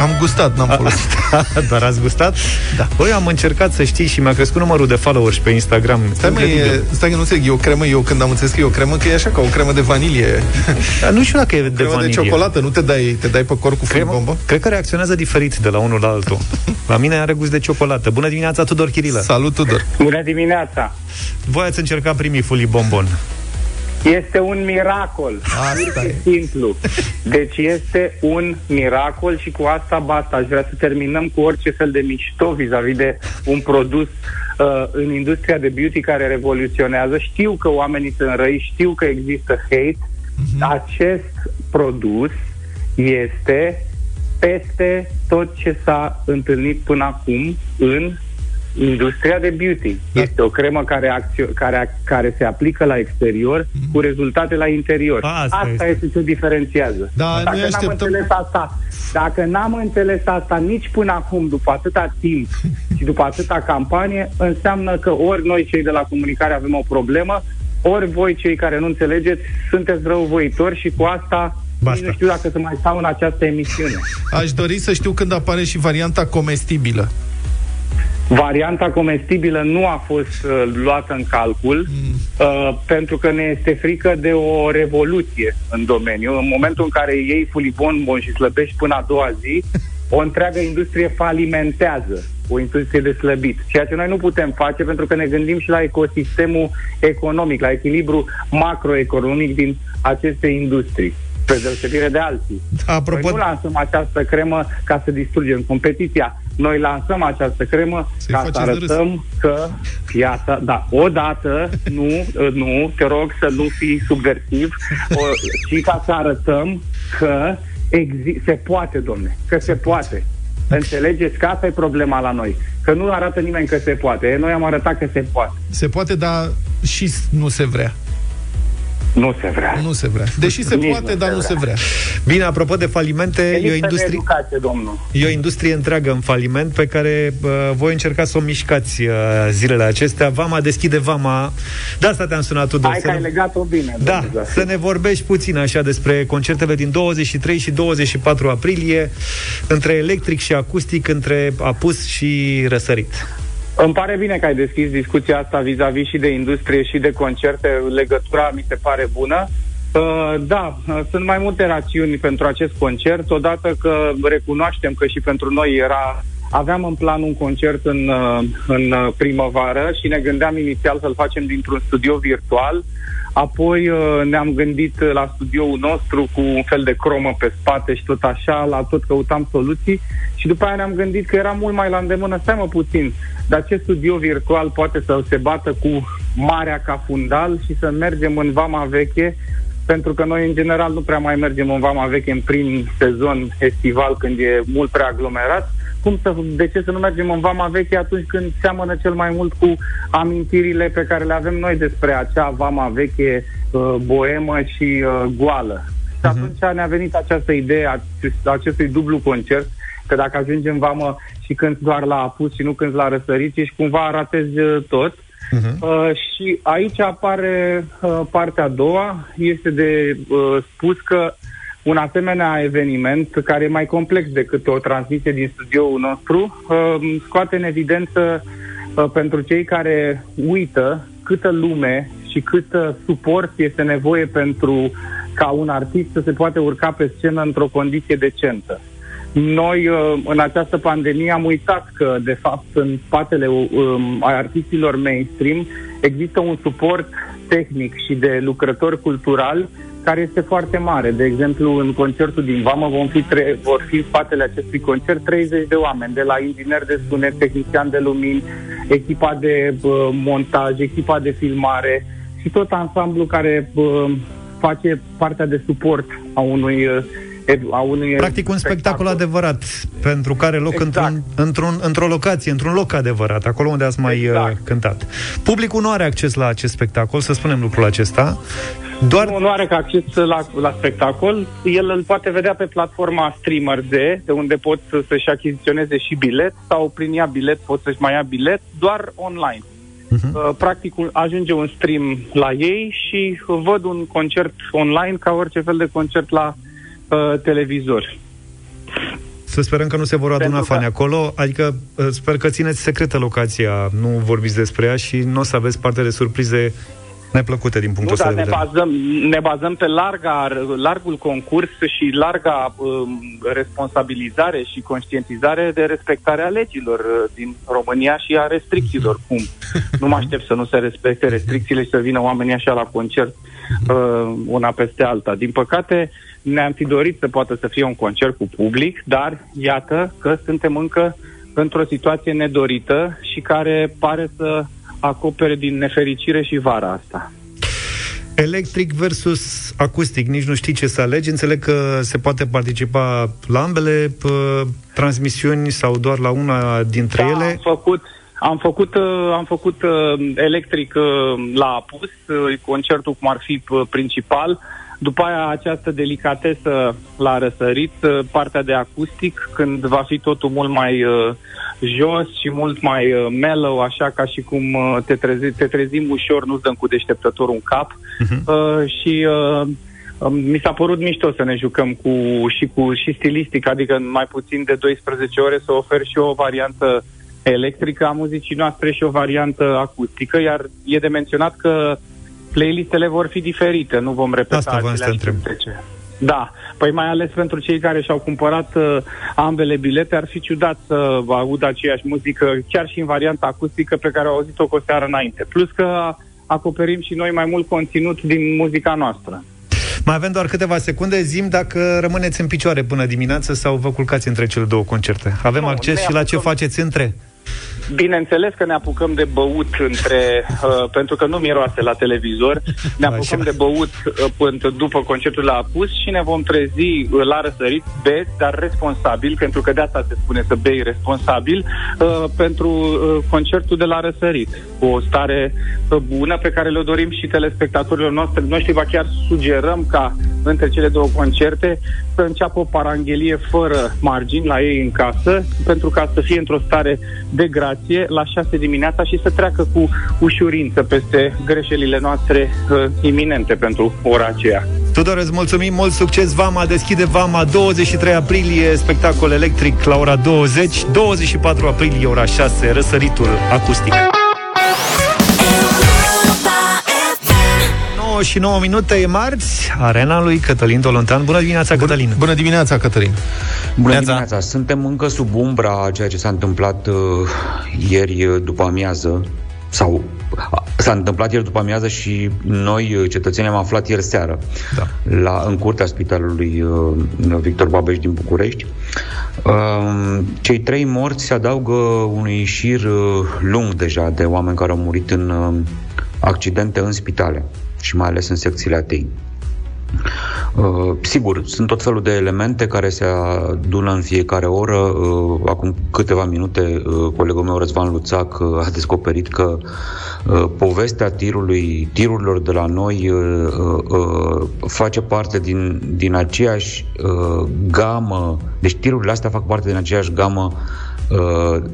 Am gustat, n-am folosit. Doar ați gustat? Da. Voi am încercat să știți și mi-a crescut numărul de followers pe Instagram. Stai, mă, e, stai că nu înțeleg, e o cremă, eu când am înțeles că e o cremă, că e așa, ca o cremă de vanilie. Dar nu știu dacă e de cremă de vanilie. ciocolată, nu te dai, te dai pe corp cu Cremă, bombă? cred că reacționează diferit de la unul la altul. La mine are gust de ciocolată. Bună dimineața, Tudor Chirilă. Salut, Tudor. Bună dimineața! Voi ați încercat primii Fully Bonbon. Este un miracol, pur și simplu. Deci este un miracol și cu asta basta. Aș vrea să terminăm cu orice fel de mișto vis-a-vis de un produs uh, în industria de beauty care revoluționează. Știu că oamenii sunt răi, știu că există hate. Acest produs este peste tot ce s-a întâlnit până acum în industria de beauty. Da. Este o cremă care, acțio- care, care se aplică la exterior cu rezultate la interior. Asta Asta este. este ce diferențiază. Da, Dacă noi n-am așteptăm- înțeles asta, dacă n-am înțeles asta nici până acum, după atâta timp și după atâta campanie, înseamnă că ori noi cei de la comunicare avem o problemă, ori voi cei care nu înțelegeți sunteți răuvoitori și cu asta Basta. nici nu știu dacă să mai stau în această emisiune. Aș dori să știu când apare și varianta comestibilă. Varianta comestibilă nu a fost uh, luată în calcul mm. uh, pentru că ne este frică de o revoluție în domeniu. În momentul în care iei fulibon bun și slăbești până a doua zi, o întreagă industrie falimentează, o industrie de slăbit. Ceea ce noi nu putem face pentru că ne gândim și la ecosistemul economic, la echilibru macroeconomic din aceste industrii pe deosebire de alții. Apropo- Noi nu lansăm această cremă ca să distrugem competiția. Noi lansăm această cremă Să-i ca să faceți de râs. arătăm că piața, da, odată, nu, nu, te rog să nu fii subversiv, o, ci ca să arătăm că exi- se poate, domne, că se poate. Înțelegeți că asta e problema la noi. Că nu arată nimeni că se poate. Noi am arătat că se poate. Se poate, dar și s- nu se vrea. Nu se vrea. Nu se vrea. Deși se Nici poate, nu dar se nu se vrea. vrea. Bine, apropo de falimente, E e o lipsă de industrie... educație, domnul. E o industrie întreagă în faliment pe care uh, voi încerca să o mișcați uh, zilele acestea. Vama deschide Vama. De asta te-am sunat, Tudor. Hai să că ai ne- legat-o bine. Da, domnul Zafiu. să ne vorbești puțin așa despre concertele din 23 și 24 aprilie, între electric și acustic, între apus și răsărit. Îmi pare bine că ai deschis discuția asta vis-a-vis și de industrie și de concerte. Legătura mi se pare bună. Uh, da, uh, sunt mai multe rațiuni pentru acest concert. Odată că recunoaștem că și pentru noi era Aveam în plan un concert în, uh, în uh, primăvară și ne gândeam inițial să-l facem dintr-un studio virtual. Apoi uh, ne-am gândit la studioul nostru cu un fel de cromă pe spate și tot așa, la tot căutam soluții și după aia ne-am gândit că era mult mai la îndemână, stai mă puțin, dar acest studio virtual poate să se bată cu marea ca fundal și să mergem în vama veche pentru că noi în general nu prea mai mergem în vama veche în prim sezon estival când e mult prea aglomerat cum să, de ce să nu mergem în vama veche atunci când seamănă cel mai mult cu amintirile pe care le avem noi despre acea vama veche uh, boemă și uh, goală. Și Mhm. atunci ne-a venit această idee a acest- a acestui dublu concert, că dacă ajungi în vamă și când doar la apus și nu când la răsărit, ești cumva ratezi uh, tot. Mhm. Uh, și aici apare uh, partea a doua, este de uh, spus că un asemenea eveniment, care e mai complex decât o transmisie din studioul nostru, uh, scoate în evidență uh, pentru cei care uită câtă lume și cât uh, suport este nevoie pentru ca un artist să se poate urca pe scenă într-o condiție decentă. Noi, uh, în această pandemie, am uitat că, de fapt, în spatele um, a artistilor mainstream există un suport tehnic și de lucrători culturali care este foarte mare. De exemplu, în concertul din Vamă vom fi tre- vor fi în spatele acestui concert 30 de oameni, de la inginer de sunet, tehnician de lumini, echipa de uh, montaj, echipa de filmare și tot ansamblu care uh, face partea de suport a unui uh, ed- a unui Practic un spectacol adevărat, pentru care loc Exact. într-un, într-un, într-o locație, într-un loc adevărat, acolo unde ați mai Exact. uh, cântat. Publicul nu are acces la acest spectacol, să spunem lucrul acesta. Doar Nu, nu are ca acces la, la spectacol. El îl poate vedea pe platforma Streamer D, de unde pot să- să-și achiziționeze și bilet sau prin ea bilet pot să-și mai ia bilet doar online. Uh, Practic un- ajunge un stream la ei și văd un concert online ca orice fel de concert la uh, televizor. să sperăm că nu se vor aduna Pentru că- fani acolo, adică uh, sper că țineți secretă locația, nu vorbiți despre ea și nu o să aveți parte de surprize neplăcute din punctul Nu, ăsta dar de ne vedere. bazăm, ne bazăm pe larga, largul concurs și larga um, responsabilizare și conștientizare de respectarea legilor uh, din România și a restricțiilor. Cum? Nu mă aștept să nu se respecte restricțiile și să vină oamenii așa la concert uh, una peste alta. Din păcate, ne-am fi dorit să poată să fie un concert cu public, dar iată că suntem încă într-o situație nedorită și care pare să acopere din nefericire și vara asta. Electric versus acustic, nici nu știi ce să alegi. Înțeleg că se poate participa la ambele p- transmisiuni sau doar la una dintre Da, ele. Am făcut, am făcut, uh, am făcut uh, electric uh, la apus, uh, concertul cum ar fi uh, principal. După aia această delicatesă la răsărit, uh, partea de acustic, când va fi totul mult mai uh, jos și mult mai uh, mellow, așa ca și cum uh, te, trezi, te trezim ușor, nu-ți dăm cu deșteptătorul în cap. Uh, și uh, um, mi s-a părut mișto să ne jucăm cu, și cu și stilistic, adică în mai puțin de 12 ore să ofer și o variantă electrică a muzicii noastre și o variantă acustică, iar e de menționat că playlistele vor fi diferite, nu vom repeta Asta voiam să te aceleași întreb. cântece. Da, păi mai ales pentru cei care și-au cumpărat uh, ambele bilete, ar fi ciudat să audă aceeași muzică, chiar și în varianta acustică pe care au auzit-o cu o seară înainte. Plus că acoperim și noi mai mult conținut din muzica noastră. Mai avem doar câteva secunde. Zim dacă rămâneți în picioare până dimineață sau vă culcați între cele două concerte. Avem Nu, acces ne și la ce apucăm. faceți între. Bineînțeles că ne apucăm de băut între, uh, pentru că nu miroase la televizor, ne apucăm Așa. de băut uh, până după concertul la apus și ne vom trezi uh, la răsărit, beți, dar responsabil, pentru că de asta se spune să bei responsabil, uh, pentru uh, concertul de la răsărit, cu o stare uh, bună pe care le dorim și telespectatorilor noastre, noștri, va chiar sugerăm ca între cele două concerte să înceapă o paranghelie fără margini la ei în casă, pentru ca să fie într-o stare de grație la 6 dimineața și să treacă cu ușurință peste greșelile noastre uh, iminente pentru ora aceea. Tudor, îți mulțumim, mult succes! Vama deschide Vama 23 aprilie, spectacol electric la ora 20, 24 aprilie, ora 6, răsăritul acustic. 9 și 9 minute e marți, arena lui Cătălin Tolontan. Bună dimineața, Cătălin! Bună dimineața, Cătălin! Bună Neața. dimineața! Suntem încă sub umbra a ceea ce s-a întâmplat uh, ieri uh, după amiază, sau s-a întâmplat ieri după amiază și noi, uh, cetățenii, am aflat ieri seară da. la, în curtea spitalului uh, Victor Babeș din București. Uh, cei trei morți se adaugă unui șir uh, lung deja de oameni care au murit în uh, accidente în spitale și mai ales în secțiile ATI. Uh, sigur, sunt tot felul de elemente care se adună în fiecare oră. Uh, acum câteva minute, uh, colegul meu Răzvan Luțac uh, a descoperit că uh, povestea tirului, tirurilor de la noi uh, uh, face parte din, din aceeași uh, gamă, deci tirurile astea fac parte din aceeași gamă Uh,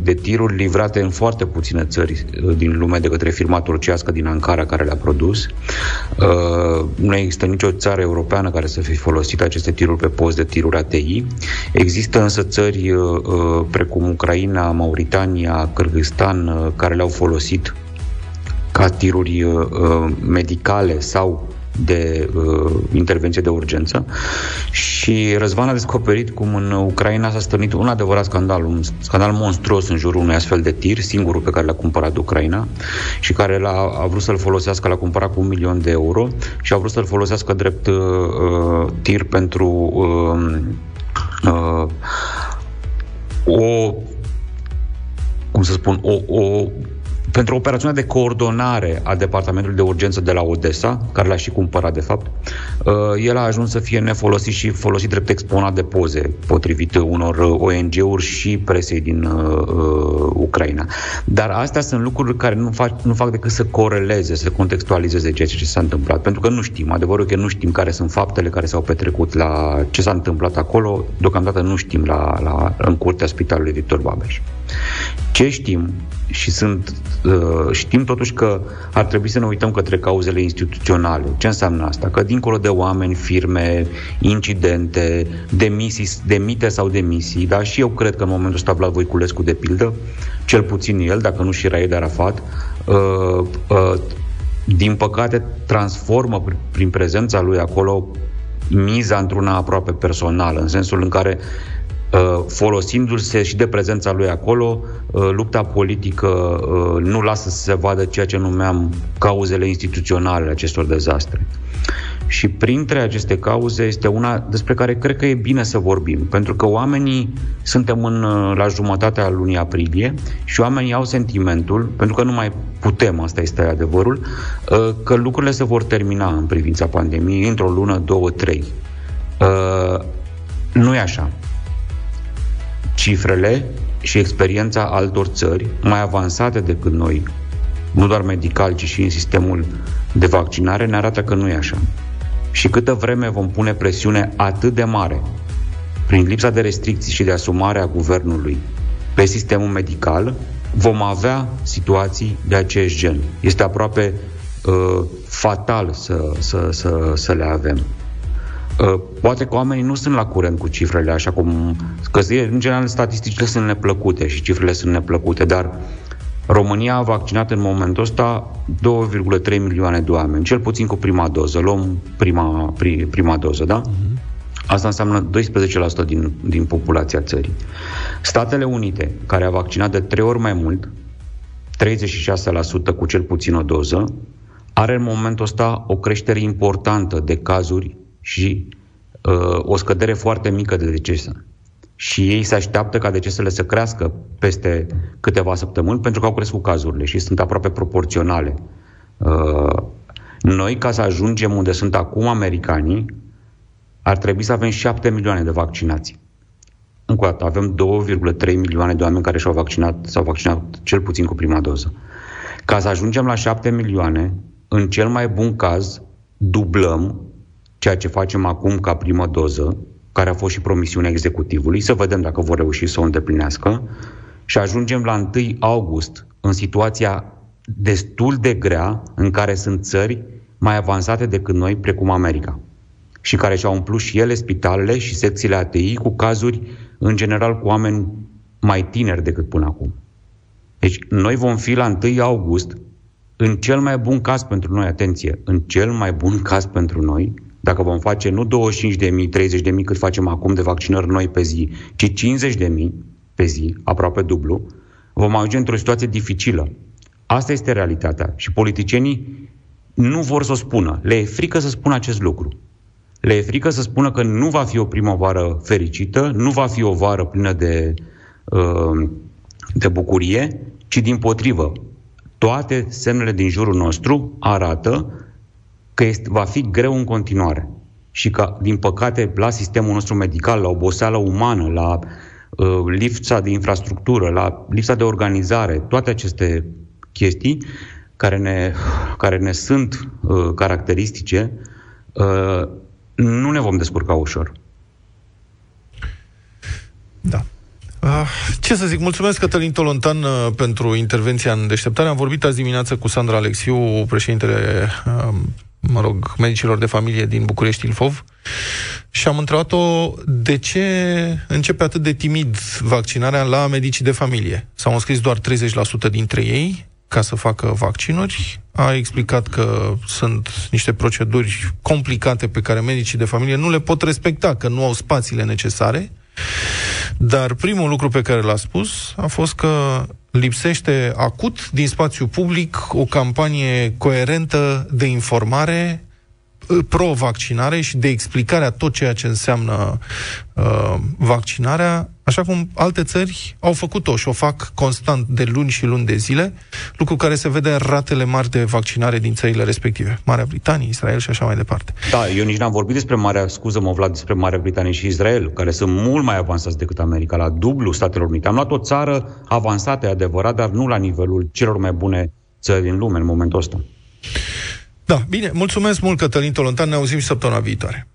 de tiruri livrate în foarte puține țări uh, din lume de către firma turcească din Ankara care le-a produs. Uh, nu există nicio țară europeană care să fi folosit aceste tiruri pe post de tiruri ATI. Există însă țări precum Ucraina, Mauritania, Kyrgyzstan care le-au folosit ca tiruri medicale sau de uh, intervenție de urgență. Și Răzvan a descoperit cum în Ucraina s-a stârnit un adevărat scandal, un scandal monstruos în jurul unui astfel de tir, singurul pe care l-a cumpărat Ucraina și care l-a, a vrut să-l folosească, l-a cumpărat cu un milion de euro și a vrut să-l folosească drept uh, uh tir pentru uh, uh, o cum să spun, o, o pentru operațiunea de coordonare a Departamentului de Urgență de la Odessa, care l-a și cumpărat de fapt, uh, el a ajuns să fie nefolosit și folosit drept exponat de poze, potrivit unor ONG-uri și presei din uh, uh, Ucraina. Dar astea sunt lucruri care nu fac, nu fac decât să coreleze, să contextualizeze ceea ce s-a întâmplat. Pentru că nu știm, adevărul că nu știm care sunt faptele care s-au petrecut la ce s-a întâmplat acolo, deocamdată nu știm la, la, în curtea spitalului Victor Babeș. Ce știm și sunt, uh, știm totuși că ar trebui să ne uităm către cauzele instituționale. Ce înseamnă asta? Că dincolo de oameni, firme, incidente, demisii, demite sau demisii, da, și eu cred că în momentul ăsta Vlad Voiculescu, de pildă, cel puțin el, dacă nu și Raed Arafat, uh, uh, din păcate transformă prin prezența lui acolo miza într-una aproape personală, în sensul în care Uh, folosindu-se și de prezența lui acolo, uh, lupta politică uh, nu lasă să se vadă ceea ce numeam cauzele instituționale acestor dezastre. Și printre aceste cauze este una despre care cred că e bine să vorbim, pentru că oamenii suntem în, la jumătatea lunii aprilie și oamenii au sentimentul, pentru că nu mai putem, asta este adevărul, că lucrurile se vor termina în privința pandemiei într-o lună, două, trei. Nu e așa cifrele și experiența altor țări mai avansate decât noi, nu doar medical, ci și în sistemul de vaccinare, ne arată că nu e așa. Și câtă vreme vom pune presiune atât de mare, prin lipsa de restricții și de asumare a guvernului pe sistemul medical, vom avea situații de acest gen. Este aproape uh, fatal să, să, să, să le avem. Uh, poate că oamenii nu sunt la curent cu cifrele, așa cum... Că, în general, statisticile sunt neplăcute și cifrele sunt neplăcute, dar România a vaccinat în momentul ăsta 2,3 milioane de oameni, cel puțin cu prima doză. Luăm prima, pri, prima doză, da? Uh-huh. Asta înseamnă 12% din, din populația țării. Statele Unite, care a vaccinat de 3 ori mai mult, 36% cu cel puțin o doză, are în momentul ăsta o creștere importantă de cazuri și uh, o scădere foarte mică de decese. Și ei se așteaptă ca decesele să crească peste câteva săptămâni pentru că au crescut cazurile și sunt aproape proporționale. Uh, noi, ca să ajungem unde sunt acum americanii, ar trebui să avem 7 milioane de vaccinați. Încă o dată, avem 2,3 milioane de oameni care și-au vaccinat, s-au vaccinat cel puțin cu prima doză. Ca să ajungem la 7 milioane, în cel mai bun caz, dublăm ceea ce facem acum ca primă doză, care a fost și promisiunea executivului, să vedem dacă vor reuși să o îndeplinească, și ajungem la 1 august în situația destul de grea în care sunt țări mai avansate decât noi, precum America, și care și-au umplut și ele spitalele și secțiile ATI cu cazuri, în general, cu oameni mai tineri decât până acum. Deci, noi vom fi la 1 august, în cel mai bun caz pentru noi, atenție, în cel mai bun caz pentru noi, dacă vom face nu 25 de mii, 30 de mii cât facem acum de vaccinări noi pe zi, ci 50 de mii pe zi, aproape dublu, vom ajunge într-o situație dificilă. Asta este realitatea. Și politicienii nu vor să o spună. Le e frică să spună acest lucru. Le e frică să spună că nu va fi o primăvară fericită, nu va fi o vară plină de, uh, de bucurie, ci din potrivă. Toate semnele din jurul nostru arată că este, va fi greu în continuare. Și că, din păcate, la sistemul nostru medical, la oboseală umană, la uh, lipsa de infrastructură, la lipsa de organizare, toate aceste chestii care ne, care ne sunt uh, caracteristice, uh, nu ne vom descurca ușor. Da. Ah, ce să zic, mulțumesc Cătălin Tolontan uh, pentru intervenția în deșteptare. Am vorbit azi dimineață cu Sandra Alexiu, președintele, uh, mă rog, medicilor de familie din București Ilfov și am întrebat-o de ce începe atât de timid vaccinarea la medicii de familie. S-au înscris doar 30% dintre ei ca să facă vaccinuri. A explicat că sunt niște proceduri complicate pe care medicii de familie nu le pot respecta, că nu au spațiile necesare. Dar primul lucru pe care l-a spus a fost că lipsește acut din spațiu public o campanie coerentă de informare pro-vaccinare și de explicare a tot ceea ce înseamnă uh, vaccinarea, așa cum alte țări au făcut-o și o fac constant de luni și luni de zile, lucru care se vede în ratele mari de vaccinare din țările respective. Marea Britanie, Israel și așa mai departe. Da, eu nici n-am vorbit despre Marea, scuză-mă Vlad, despre Marea Britanie și Israel, care sunt mult mai avansați decât America, la dublu Statelor Unite. Am luat o țară avansată, e adevărat, dar nu la nivelul celor mai bune țări din lume în momentul ăsta. Da, bine, mulțumesc mult, Cătălin Tolontan, ne auzim și săptămâna viitoare.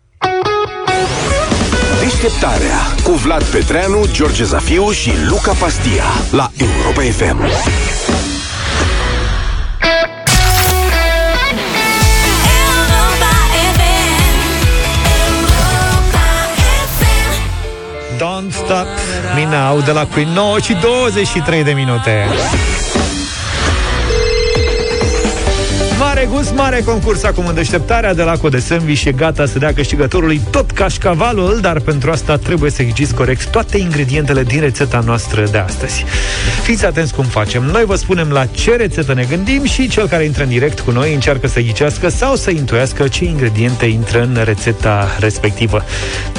Deșteptarea cu Vlad Petreanu, George Zafiu și Luca Pastia la Europa FM. Don't Stop Me Now de la Queen 9 și 23 de minute. Mare gust, mare concurs acum în deșteptarea de la Code Sandwich e gata să dea câștigătorului tot cașcavalul, dar pentru asta trebuie să ghiciți corect toate ingredientele din rețeta noastră de astăzi. Fiți atenți cum facem. Noi vă spunem la ce rețetă ne gândim și cel care intră în direct cu noi încearcă să ghicească sau să intuiască ce ingrediente intră în rețeta respectivă.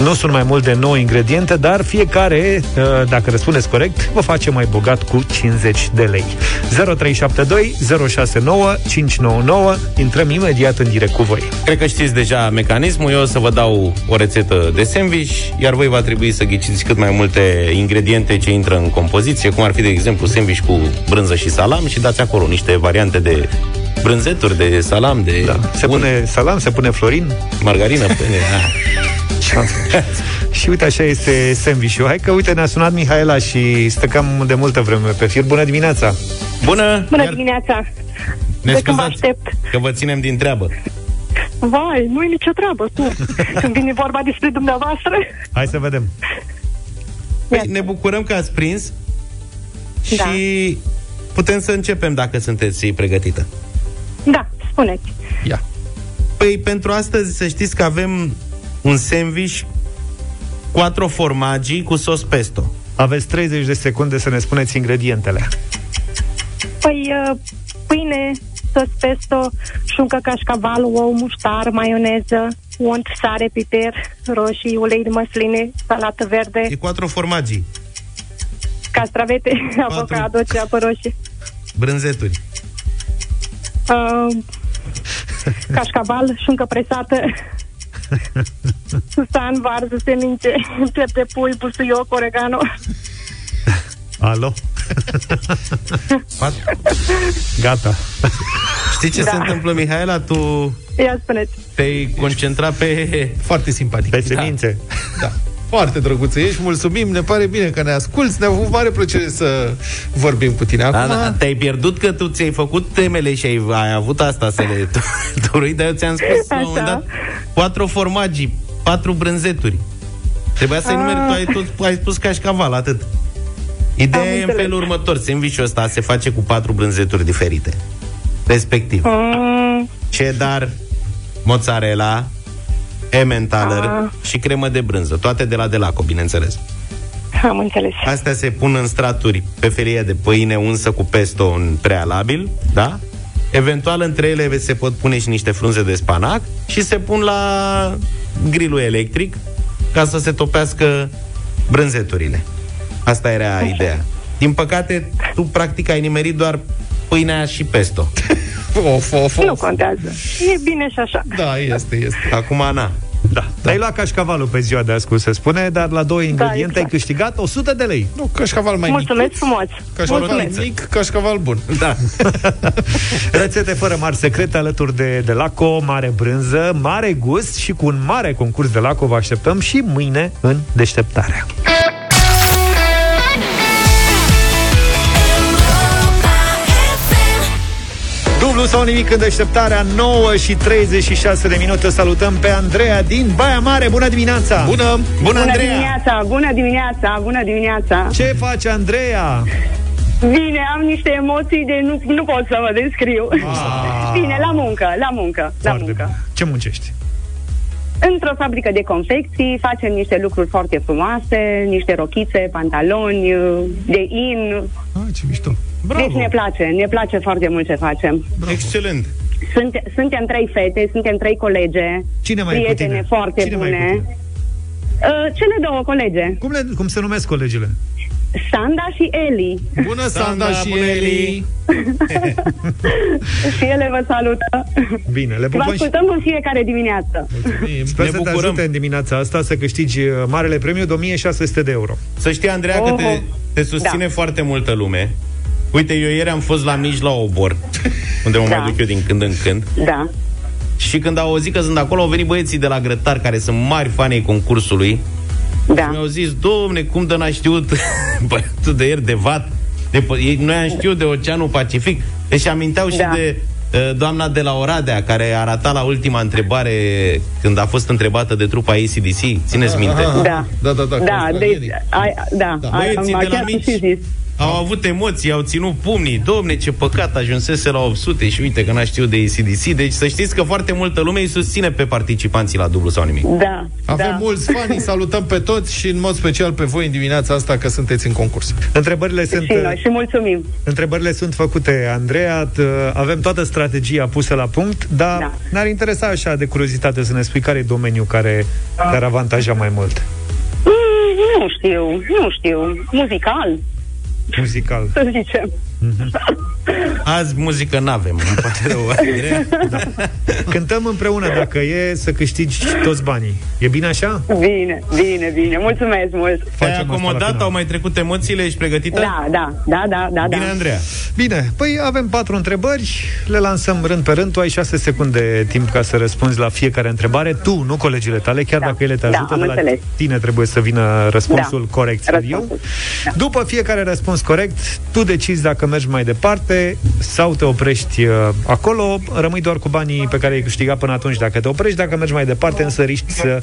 Nu sunt mai mult de 9 ingrediente, dar fiecare, uh, dacă răspundeți corect, vă face mai bogat cu 50 de lei. 0372 069 599 Intrăm imediat în direct cu voi. Cred că știți deja mecanismul. Eu o să vă dau o rețetă de sandwich, iar voi va trebui să ghiciți cât mai multe ingrediente ce intră în compoziție, cum ar fi, de exemplu, sandwich cu brânză și salam și dați acolo niște variante de brânzeturi, de salam, de... Da. Se pune salam, se pune florin, Margarină. pune, da. Și uite, așa este sandwich Hai că, uite, ne-a sunat Mihaela și stă cam de multă vreme pe fir. Bună dimineața! Bună! Bună dimineața! Ne de când vă scuzați aștept. că vă ținem din treabă. Vai, nu e nicio treabă, tu. Când vine vorba despre dumneavoastră. Hai să vedem. Păi, ne bucurăm că ați prins și putem să începem dacă sunteți pregătită. Da, spuneți. Ia. Păi pentru astăzi să știți că avem un sandwich quattro formaggi cu sos pesto. Aveți 30 de secunde să ne spuneți ingredientele. Păi, uh, pâine, sos pesto, șuncă cașcaval, ou, muștar, maioneză, unt, sare, piper, roșii, ulei de măsline, salată verde, E quattro formaggi, castravete, avocado, ceapă roșie, brânzeturi. uh, cașcaval, șuncă presată, susan, varză, semințe, piept de pui, busuioc, oregano. Alo? Gata. Știi ce Da. se întâmplă, Mihaela? Tu Ia spuneți. te-ai concentrat pe... Foarte simpatic. Pe semințe. Da. Foarte drăguță ești, mulțumim, ne pare bine că ne asculți, ne-a avut mare plăcere să vorbim cu tine acum. Da, da, te-ai pierdut că tu ți-ai făcut temele și ai, ai avut asta să le turui, dar eu ți-am spus la un moment Așa. dat patru formagii, patru brânzeturi. Trebuia să-i numeri, tu ai, tot, ai spus cașcaval, atât. Ideea Am e în înțeles. felul următor. Sandwich-ul ăsta se face cu patru brânzeturi diferite. Respectiv, Mm, cheddar, mozzarella, Emmentaler Ah. și cremă de brânză. Toate de la Delaco, bineînțeles. am înțeles. Astea se pun în straturi pe felie de pâine unsă cu pesto în prealabil, da? Eventual între ele se pot pune și niște frunze de spanac și se pun la grilul electric ca să se topească brânzeturile. Asta era ideea. Din păcate, tu practic ai nimerit doar pâinea și pesto. Of, of, Nu of. contează. E bine și așa. Da, este, este. Acum, Ana, Da. da. Ai luat cașcavalul pe ziua de azi, cum se spune, dar la două ingrediente exact. ai câștigat 100 de lei. Nu, cașcaval mai Mulțumesc mic. frumos. Cașcaval Mulțumesc. mic, cașcaval bun. da. Rețete fără mari secrete alături de, de Laco, mare brânză, mare gust și cu un mare concurs de Laco vă așteptăm și mâine în deșteptarea. Dublu sau nimic în deșteptarea 9 și 36 de minute Salutăm pe Andreea din Baia Mare Bună dimineața! Bună! Bună, Bună Andreea! dimineața, bună dimineața, bună dimineața. Ce face Andreea? Bine, am niște emoții de nu, nu pot să vă descriu. Bine, la muncă, la muncă, la Foarte muncă. bine. Ce muncești? Într-o fabrică de confecții facem niște lucruri foarte frumoase, niște rochițe, pantaloni, de in. Ah, ce mișto. Deci ne place, ne place foarte mult ce facem. Excelent! Sunt, suntem trei fete, suntem trei colege, Cine mai e cu prietene tine? foarte Cine mai e cu bune. tine? Uh, cele două colege, Cum, le, cum se numesc colegile? Sanda și Eli. Bună, Sanda, Sanda, și bună, Eli! Eli! și ele vă salută. Bine, le Vă pupăm și... ascultăm în fiecare dimineață. Sper Ne să te bucurăm. ajute în dimineața asta să câștigi uh, marele premiu de 1600 de euro. Să știi, Andreea, că te, Oho. te susține Da. foarte multă lume. Uite, eu ieri am fost la Mij la Obor, unde mă Da. mai duc eu din când în când. Da. Și când au auzit că sunt acolo, au venit băieții de la Grătar, care sunt mari fani ai concursului. Da. Mi-au zis, domne, cum de n-a știut băiatul de ieri de vat? De, p- ei, noi am știut de Oceanul Pacific. Deci aminteau și Da. de uh, doamna de la Oradea, care arata la ultima întrebare, când a fost întrebată de trupa ACDC. Țineți minte? Aha. Da. Da, da, da, Da, consilierii. deci, ai, da, Da. ai, Băieții am de la chiar mici. Și zis. Au avut emoții, au ținut pumnii Domne, ce păcat, ajunsese la 800 Și uite că n-a știut de ACDC Deci să știți că foarte multă lume îi susține pe participanții la dublu sau nimic Da, Avem da. mulți fani, salutăm pe toți și în mod special pe voi în dimineața asta că sunteți în concurs. Întrebările sunt, Și noi, și mulțumim. întrebările sunt făcute, Andreea. T- Avem toată strategia pusă la punct, dar Da. ne-ar interesa așa de curiozitate să ne spui care e domeniul care te-ar avantaja mai mult. Mm, nu știu, nu știu. Muzical, Muzical. să zicem. Azi muzică n-avem Îmi pare rău Andreea. Cântăm împreună dacă e să câștigi toți banii. E bine așa? Bine, bine, bine. Mulțumesc mult. Te-ai Facem asta la acomodat, final. au mai trecut emoțiile, ești pregătită? Da, da, da, da, da. Bine, da. Andreea Bine, păi avem patru întrebări, le lansăm rând pe rând. Tu ai șase secunde timp ca să răspunzi la fiecare întrebare. Tu, nu colegile tale, chiar Da. dacă ele te Da, ajută, am de la înțeles. tine trebuie să vină răspunsul Da. corect, sper eu. Răspunsul. Da. După fiecare răspuns corect, tu decizi dacă mergi mai departe sau te oprești uh, acolo, rămâi doar cu banii pe care ai câștigat până atunci dacă te oprești, dacă mergi mai departe, însă riști să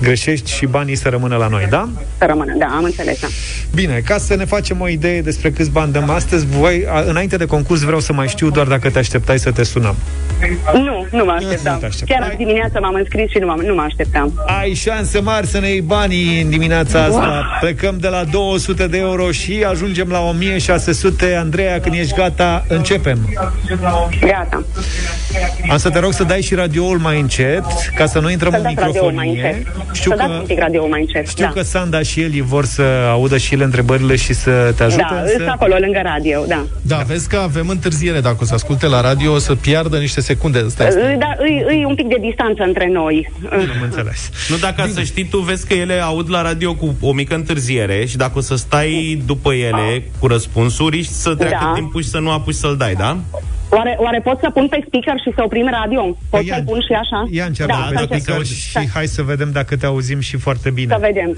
greșești și banii să rămână la noi, da? Să rămână, da, am înțeles. Da. Bine, ca să ne facem o idee despre câți bani dăm astăzi, voi, a, înainte de concurs vreau să mai știu doar dacă te așteptai să te sunăm. Nu, nu mă Nu așteptam. te așteptai. Chiar azi dimineața m-am înscris și nu, m-am, nu mă așteptam. Ai șanse mari să ne iei banii în dimineața asta. Plecăm de la 200 de euro și ajungem la 1600. Andreea, când ești gata, începem. Gata. Am să te rog să dai și radioul mai încet, ca să nu intrăm Să în dați radioul mai microfonie. încet. Știu să dați că, un pic radioul mai încet. știu da. că Sanda și Eli vor să audă și ele întrebările și să te ajute. da, însă... sunt acolo, lângă radio, da. Da, vezi că avem întârziere. Dacă o să asculte la radio, o să piardă niște secunde. Asta este. Da, îi, îi un pic de distanță între noi. Am înțeles. Nu, dacă să știi, tu vezi că ele aud la radio cu o mică întârziere și dacă o să stai după ele cu răspunsuri și să treacă Da. timpul și să nu apuci să-l dai, da? Oare, oare pot să pun pe speaker și să oprim radio? Pot Păi să-l pun și așa? Ia încearcă da, pe să speaker încerc. și hai să vedem dacă te auzim și foarte bine. Să vedem.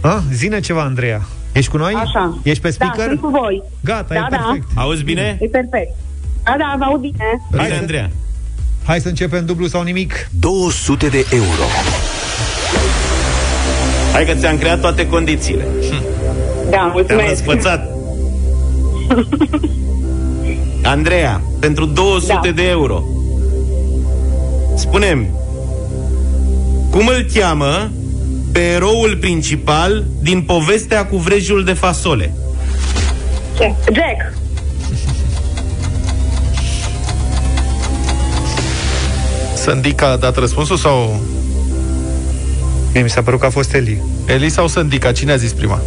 A? Zine ceva, Andreea. Ești cu noi? Așa. Ești pe speaker? Da, sunt cu voi. Gata, da, e perfect. Auzi bine? E perfect. Da, da, vă aud bine. Bine, Hai să- Andreea. Hai să începem dublu sau nimic. 200 de euro. Hai că ți-am creat toate condițiile. Da, Te-am mulțumesc. Răspățat. Andreea, pentru 200 Da. de euro, spunem cum îl cheamă pe eroul principal din povestea cu vrejul de fasole? Jack. Sândica a dat răspunsul sau... Mie mi s-a părut că a fost Eli. Eli sau Sândica? Cine a zis prima?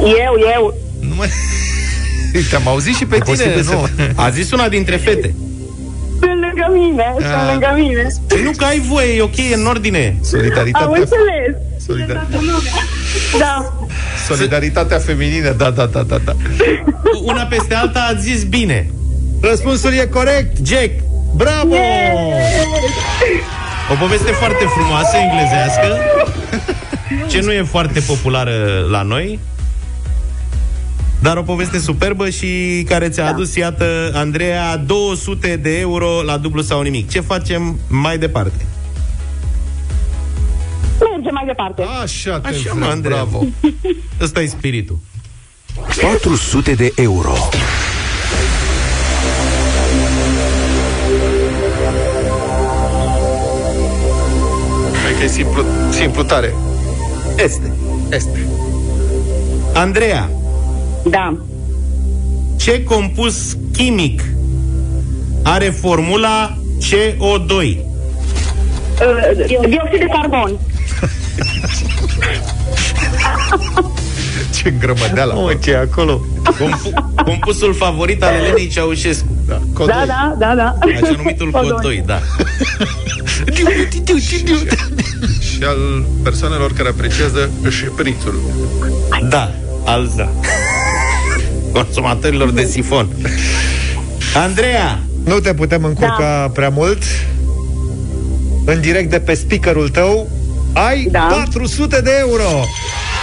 Eu, eu. Nu mai... Te-am auzit și pe tine, Posibil nu? să- A zis una dintre fete. Sunt lângă mine, sunt Ah. lângă mine. Păi nu că ai voie, e ok, e în ordine. Am Solidaritatea, înțeles. solidar... Da. Solidaritatea feminină, da, da, da, da, da. Una peste alta a zis bine. Răspunsul e corect. Jack, Bravo! o poveste foarte frumoasă, englezească, ce nu e foarte populară la noi, dar o poveste superbă și care ți-a adus, iată, Andreea, 200 de euro la dublu sau nimic. Ce facem mai departe? Mergem mai departe. Așa te Așa, mă, vreau, Andreea. bravo. Ăsta e spiritul. 400 de euro. Hai că e simplu, simplu tare. Este. Este. Andreea, Da. ce compus chimic are formula CO2? Uh, Dioxid de carbon. Ce îngrămădeală. Mă, ce e acolo? Compu- compusul favorit al Elenei Ceaușescu. Da, Da, da, da, da. Așa numitul cod 2, da. Și al persoanelor care apreciază șprițul. Da, al da. Consumatorilor de sifon. Andreea, Nu te putem încurca Da. prea mult. În direct de pe speakerul tău ai Da. 400 de euro.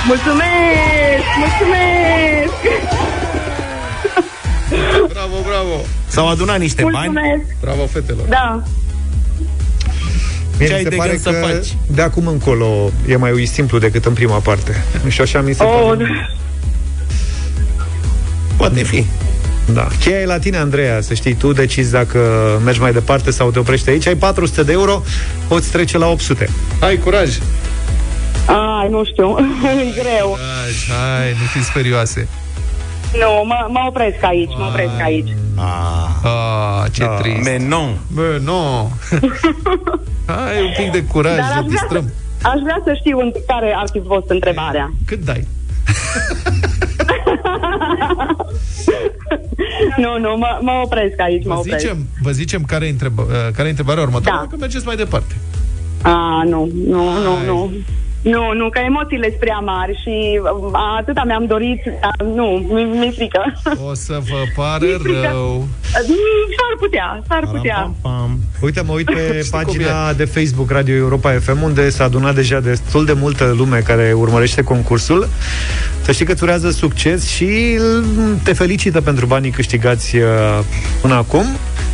Mulțumesc! Mulțumesc! Bravo, bravo. s-au adunat niște bani. Mulțumesc! Bravo, fetelor. Da. Mie Ce mi ai se de pare gând să că faci? de acum încolo e mai simplu decât în prima parte. Și așa mi se Oh, pare. Poate fi. Da. Cheia e la tine, Andreea, să știi, tu decizi dacă mergi mai departe sau te oprești aici. Ai 400 de euro, poți trece la 800. Hai, curaj. Ai, nu știu. e greu. Hai, hai, nu fiți serioase. Nu, mă, mă opresc aici, mă opresc aici. Ah, Ah, ce Da. trist. menon. Bă, nu. Hai, un pic de curaj, Dar ne aș vrea, să, distrăm. aș vrea să știu în care ar fi fost întrebarea. Cât dai? nu, nu, mă, mă opresc aici, mă Vă opresc. zicem, vă zicem care e, întreba, uh, care e întrebarea următoare, Da. dacă mergeți mai departe. A, nu, nu, nu, Hai. nu. Nu, nu, că emoțiile sunt prea mari și uh, atâta mi-am dorit, dar nu, mi- mi-e frică. O să vă pară Mi-e frică. rău. Mm, S-ar putea, s-ar putea. Pam, pam. Uite, mă uit pe Știi cum pagina de Facebook Radio Europa FM, unde s-a adunat deja destul de multă lume care urmărește concursul. Să știi că îți urează succes și te felicită pentru banii câștigați uh, până acum.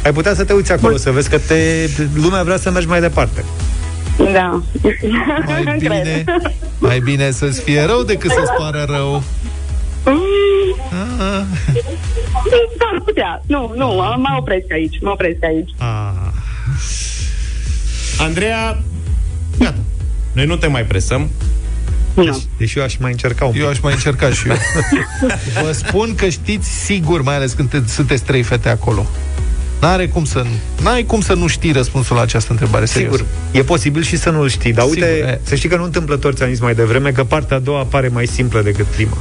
Ai putea să te uiți acolo, să vezi că te, lumea vrea să mergi mai departe. Da. Mai Cred. bine, mai bine să-ți fie rău decât să-ți pară rău. Mm, Ah, S-ar putea. Nu, nu, mă opresc aici, mă opresc aici. Ah. Andreea, gata. Noi nu te mai presăm. Nu. Deci eu aș mai încerca un pic. eu aș mai încerca și eu. Vă spun că știți sigur, mai ales când te- sunteți trei fete acolo. N-are cum să, n-ai cum să nu știi răspunsul la această întrebare, serios. Sigur, e posibil și să nu-l știi, dar Sigur, uite, e. să știi că nu întâmplător ți-am zis mai devreme că partea a doua pare mai simplă decât prima.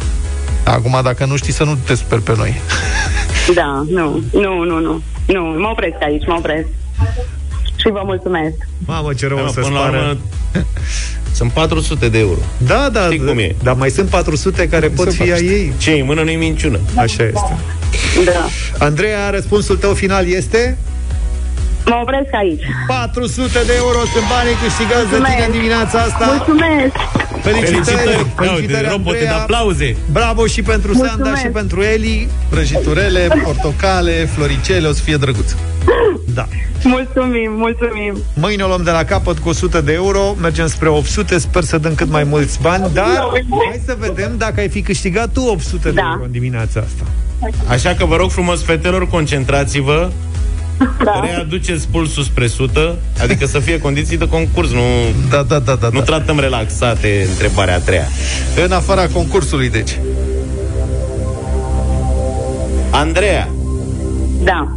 Acum, dacă nu știi, să nu te super pe noi. Da, nu, nu, nu, nu. Nu, mă opresc aici, mă opresc. Și vă mulțumesc. Mamă, ce rău Da, o să-ți până la pară. urmă, sunt 400 de euro. Da, da, Știi cum e? dar mai sunt 400 care pot fi a ei. Ce în mână nu-i minciună. Așa este. Da. Andreea, răspunsul tău final este? Mă opresc aici. 400 de euro sunt banii câștigați de tine Mulțumesc. dimineața asta. Mulțumesc! Felicitări, Felicitări. felicitări, Ia uite, robote Andreea. de aplauze. Bravo și pentru Sanda Mulțumesc. și pentru Eli. Prăjiturele, portocale, floricele, o să fie drăguț. Da. Mulțumim, mulțumim. Mâine o luăm de la capăt cu 100 de euro, mergem spre 800, sper să dăm cât mai mulți bani, dar hai să vedem dacă ai fi câștigat tu 800 de Da. euro în dimineața asta. Așa că vă rog frumos, fetelor, concentrați-vă Da. Readuceți pulsul spre 100 Adică să fie condiții de concurs Nu, da, da, da, da, nu da. tratăm relaxate întrebarea a treia În afara concursului, deci. Andreea Da.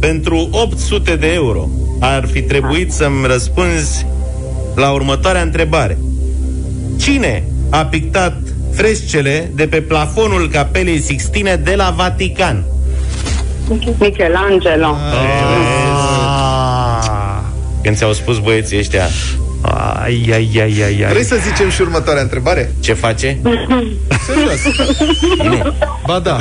Pentru 800 de euro Ar fi trebuit să-mi răspunzi La următoarea întrebare Cine a pictat frescele de pe plafonul Capelei Sixtine de la Vatican? Michelangelo. Când ți-au spus băieții ăștia Ai, ai, ai, ai, ai. Vrei să zicem și următoarea întrebare? Ce face? Serios. Nu. Ba da.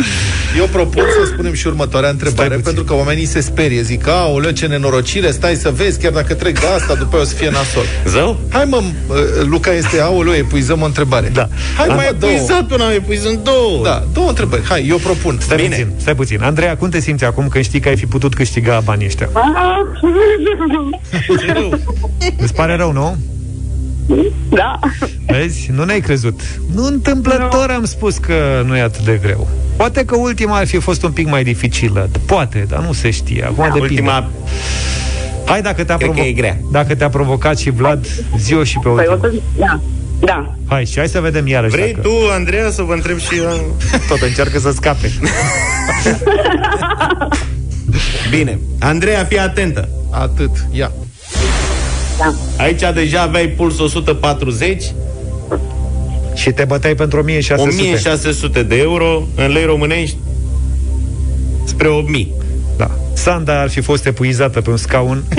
Eu propun să spunem și următoarea întrebare, pentru că oamenii se sperie. Zic, aoleu, ce nenorocire, stai să vezi, chiar dacă trec de asta, după aia o să fie nasol. Zău? Hai mă, uh, Luca este, aoleu, epuizăm o întrebare. Da. Hai Am mai epuizat una, am epuizat două. Da, două întrebări. Hai, eu propun. Stai Bine. puțin, stai puțin. Andreea, cum te simți acum când știi că ai fi putut câștiga banii ăștia? Îți pare rău, nu? Da. Vezi? Nu ne-ai crezut. Nu întâmplător am spus că nu e atât de greu. Poate că ultima ar fi fost un pic mai dificilă. Poate, dar nu se știe. Acum depinde. Ultima Hai, dacă te-a, Cred că e grea. dacă te-a provocat și Vlad, zi și pe Păi ultima. o să... Da. Da. Hai, și hai să vedem iarăși Vrei dacă tu, Andreea, să vă întreb și eu? tot încearcă să scape. Bine. Andreea, fii atentă. Atât, ia. Da. Aici deja aveai puls 140, și te băteai pentru 1600. 1600 de euro, în lei românești, spre 8000. Da. Sanda ar fi fost epuizată pe un scaun.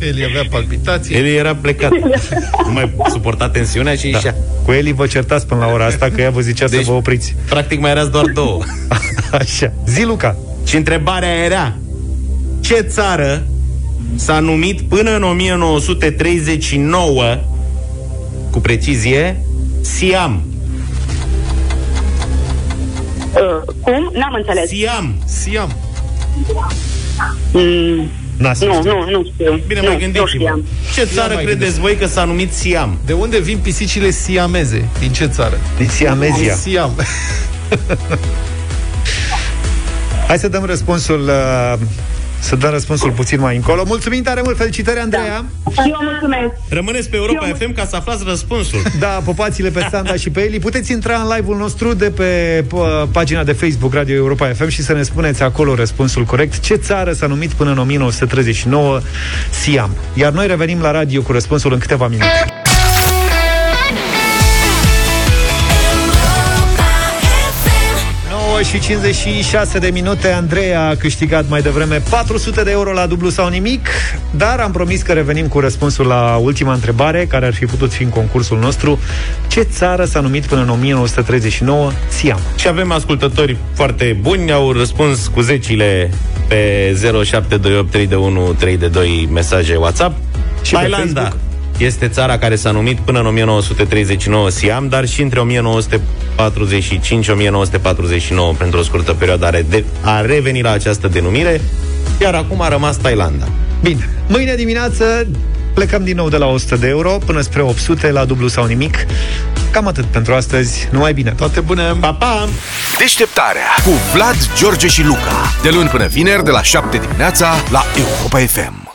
El avea palpitații. El era plecat. Nu mai suporta tensiunea și Da. ieșea. Cu Eli vă certați până la ora asta că ea vă zicea Deci- să vă opriți. Practic mai erați doar două. Așa. Zi, Luca. Și întrebarea era Ce țară s-a numit până în 1939 Cu precizie Siam Uh, cum? N-am înțeles. Siam Siam. Mm, N-a să nu, știu. nu, nu știu. Bine, nu, mai nu gândiți-vă știam. Ce țară mai credeți gândesc. voi că s-a numit Siam? De unde vin pisicile siameze? Din ce țară? Din Siamezia. Siam. Hai să dăm răspunsul uh, să dăm răspunsul puțin mai încolo. Mulțumim tare mult, felicitări, Andreea. Și eu mulțumesc. Rămâneți pe Europa Eu- FM ca să aflați răspunsul Da, popațiile pe Sanda și pe Eli. Puteți intra în live-ul nostru de pe p- pagina de Facebook Radio Europa FM și să ne spuneți acolo răspunsul corect. Ce țară s-a numit până în 1939 Siam? Iar noi revenim la radio cu răspunsul în câteva minute. Și 56 de minute. Andreea a câștigat mai devreme 400 de euro la dublu sau nimic Dar am promis că revenim cu răspunsul la ultima întrebare Care ar fi putut fi în concursul nostru. Ce țară s-a numit până în 1939 Siam? Și avem ascultători foarte buni Au răspuns cu zecile Pe 07283132 mesaje WhatsApp. Și pe Thailanda. Facebook. Este țara care s-a numit până în 1939 Siam, dar și între 1945-1949, pentru o scurtă perioadă, a, rede- a revenit la această denumire, iar acum a rămas Thailanda. Bine, mâine dimineață plecăm din nou de la 100 de euro până spre 800 la dublu sau nimic. Cam atât pentru astăzi. Numai bine! Toate bune! Pa, pa! Deșteptarea cu Vlad, George și Luca. De luni până vineri, de la 7 dimineața, la Europa FM.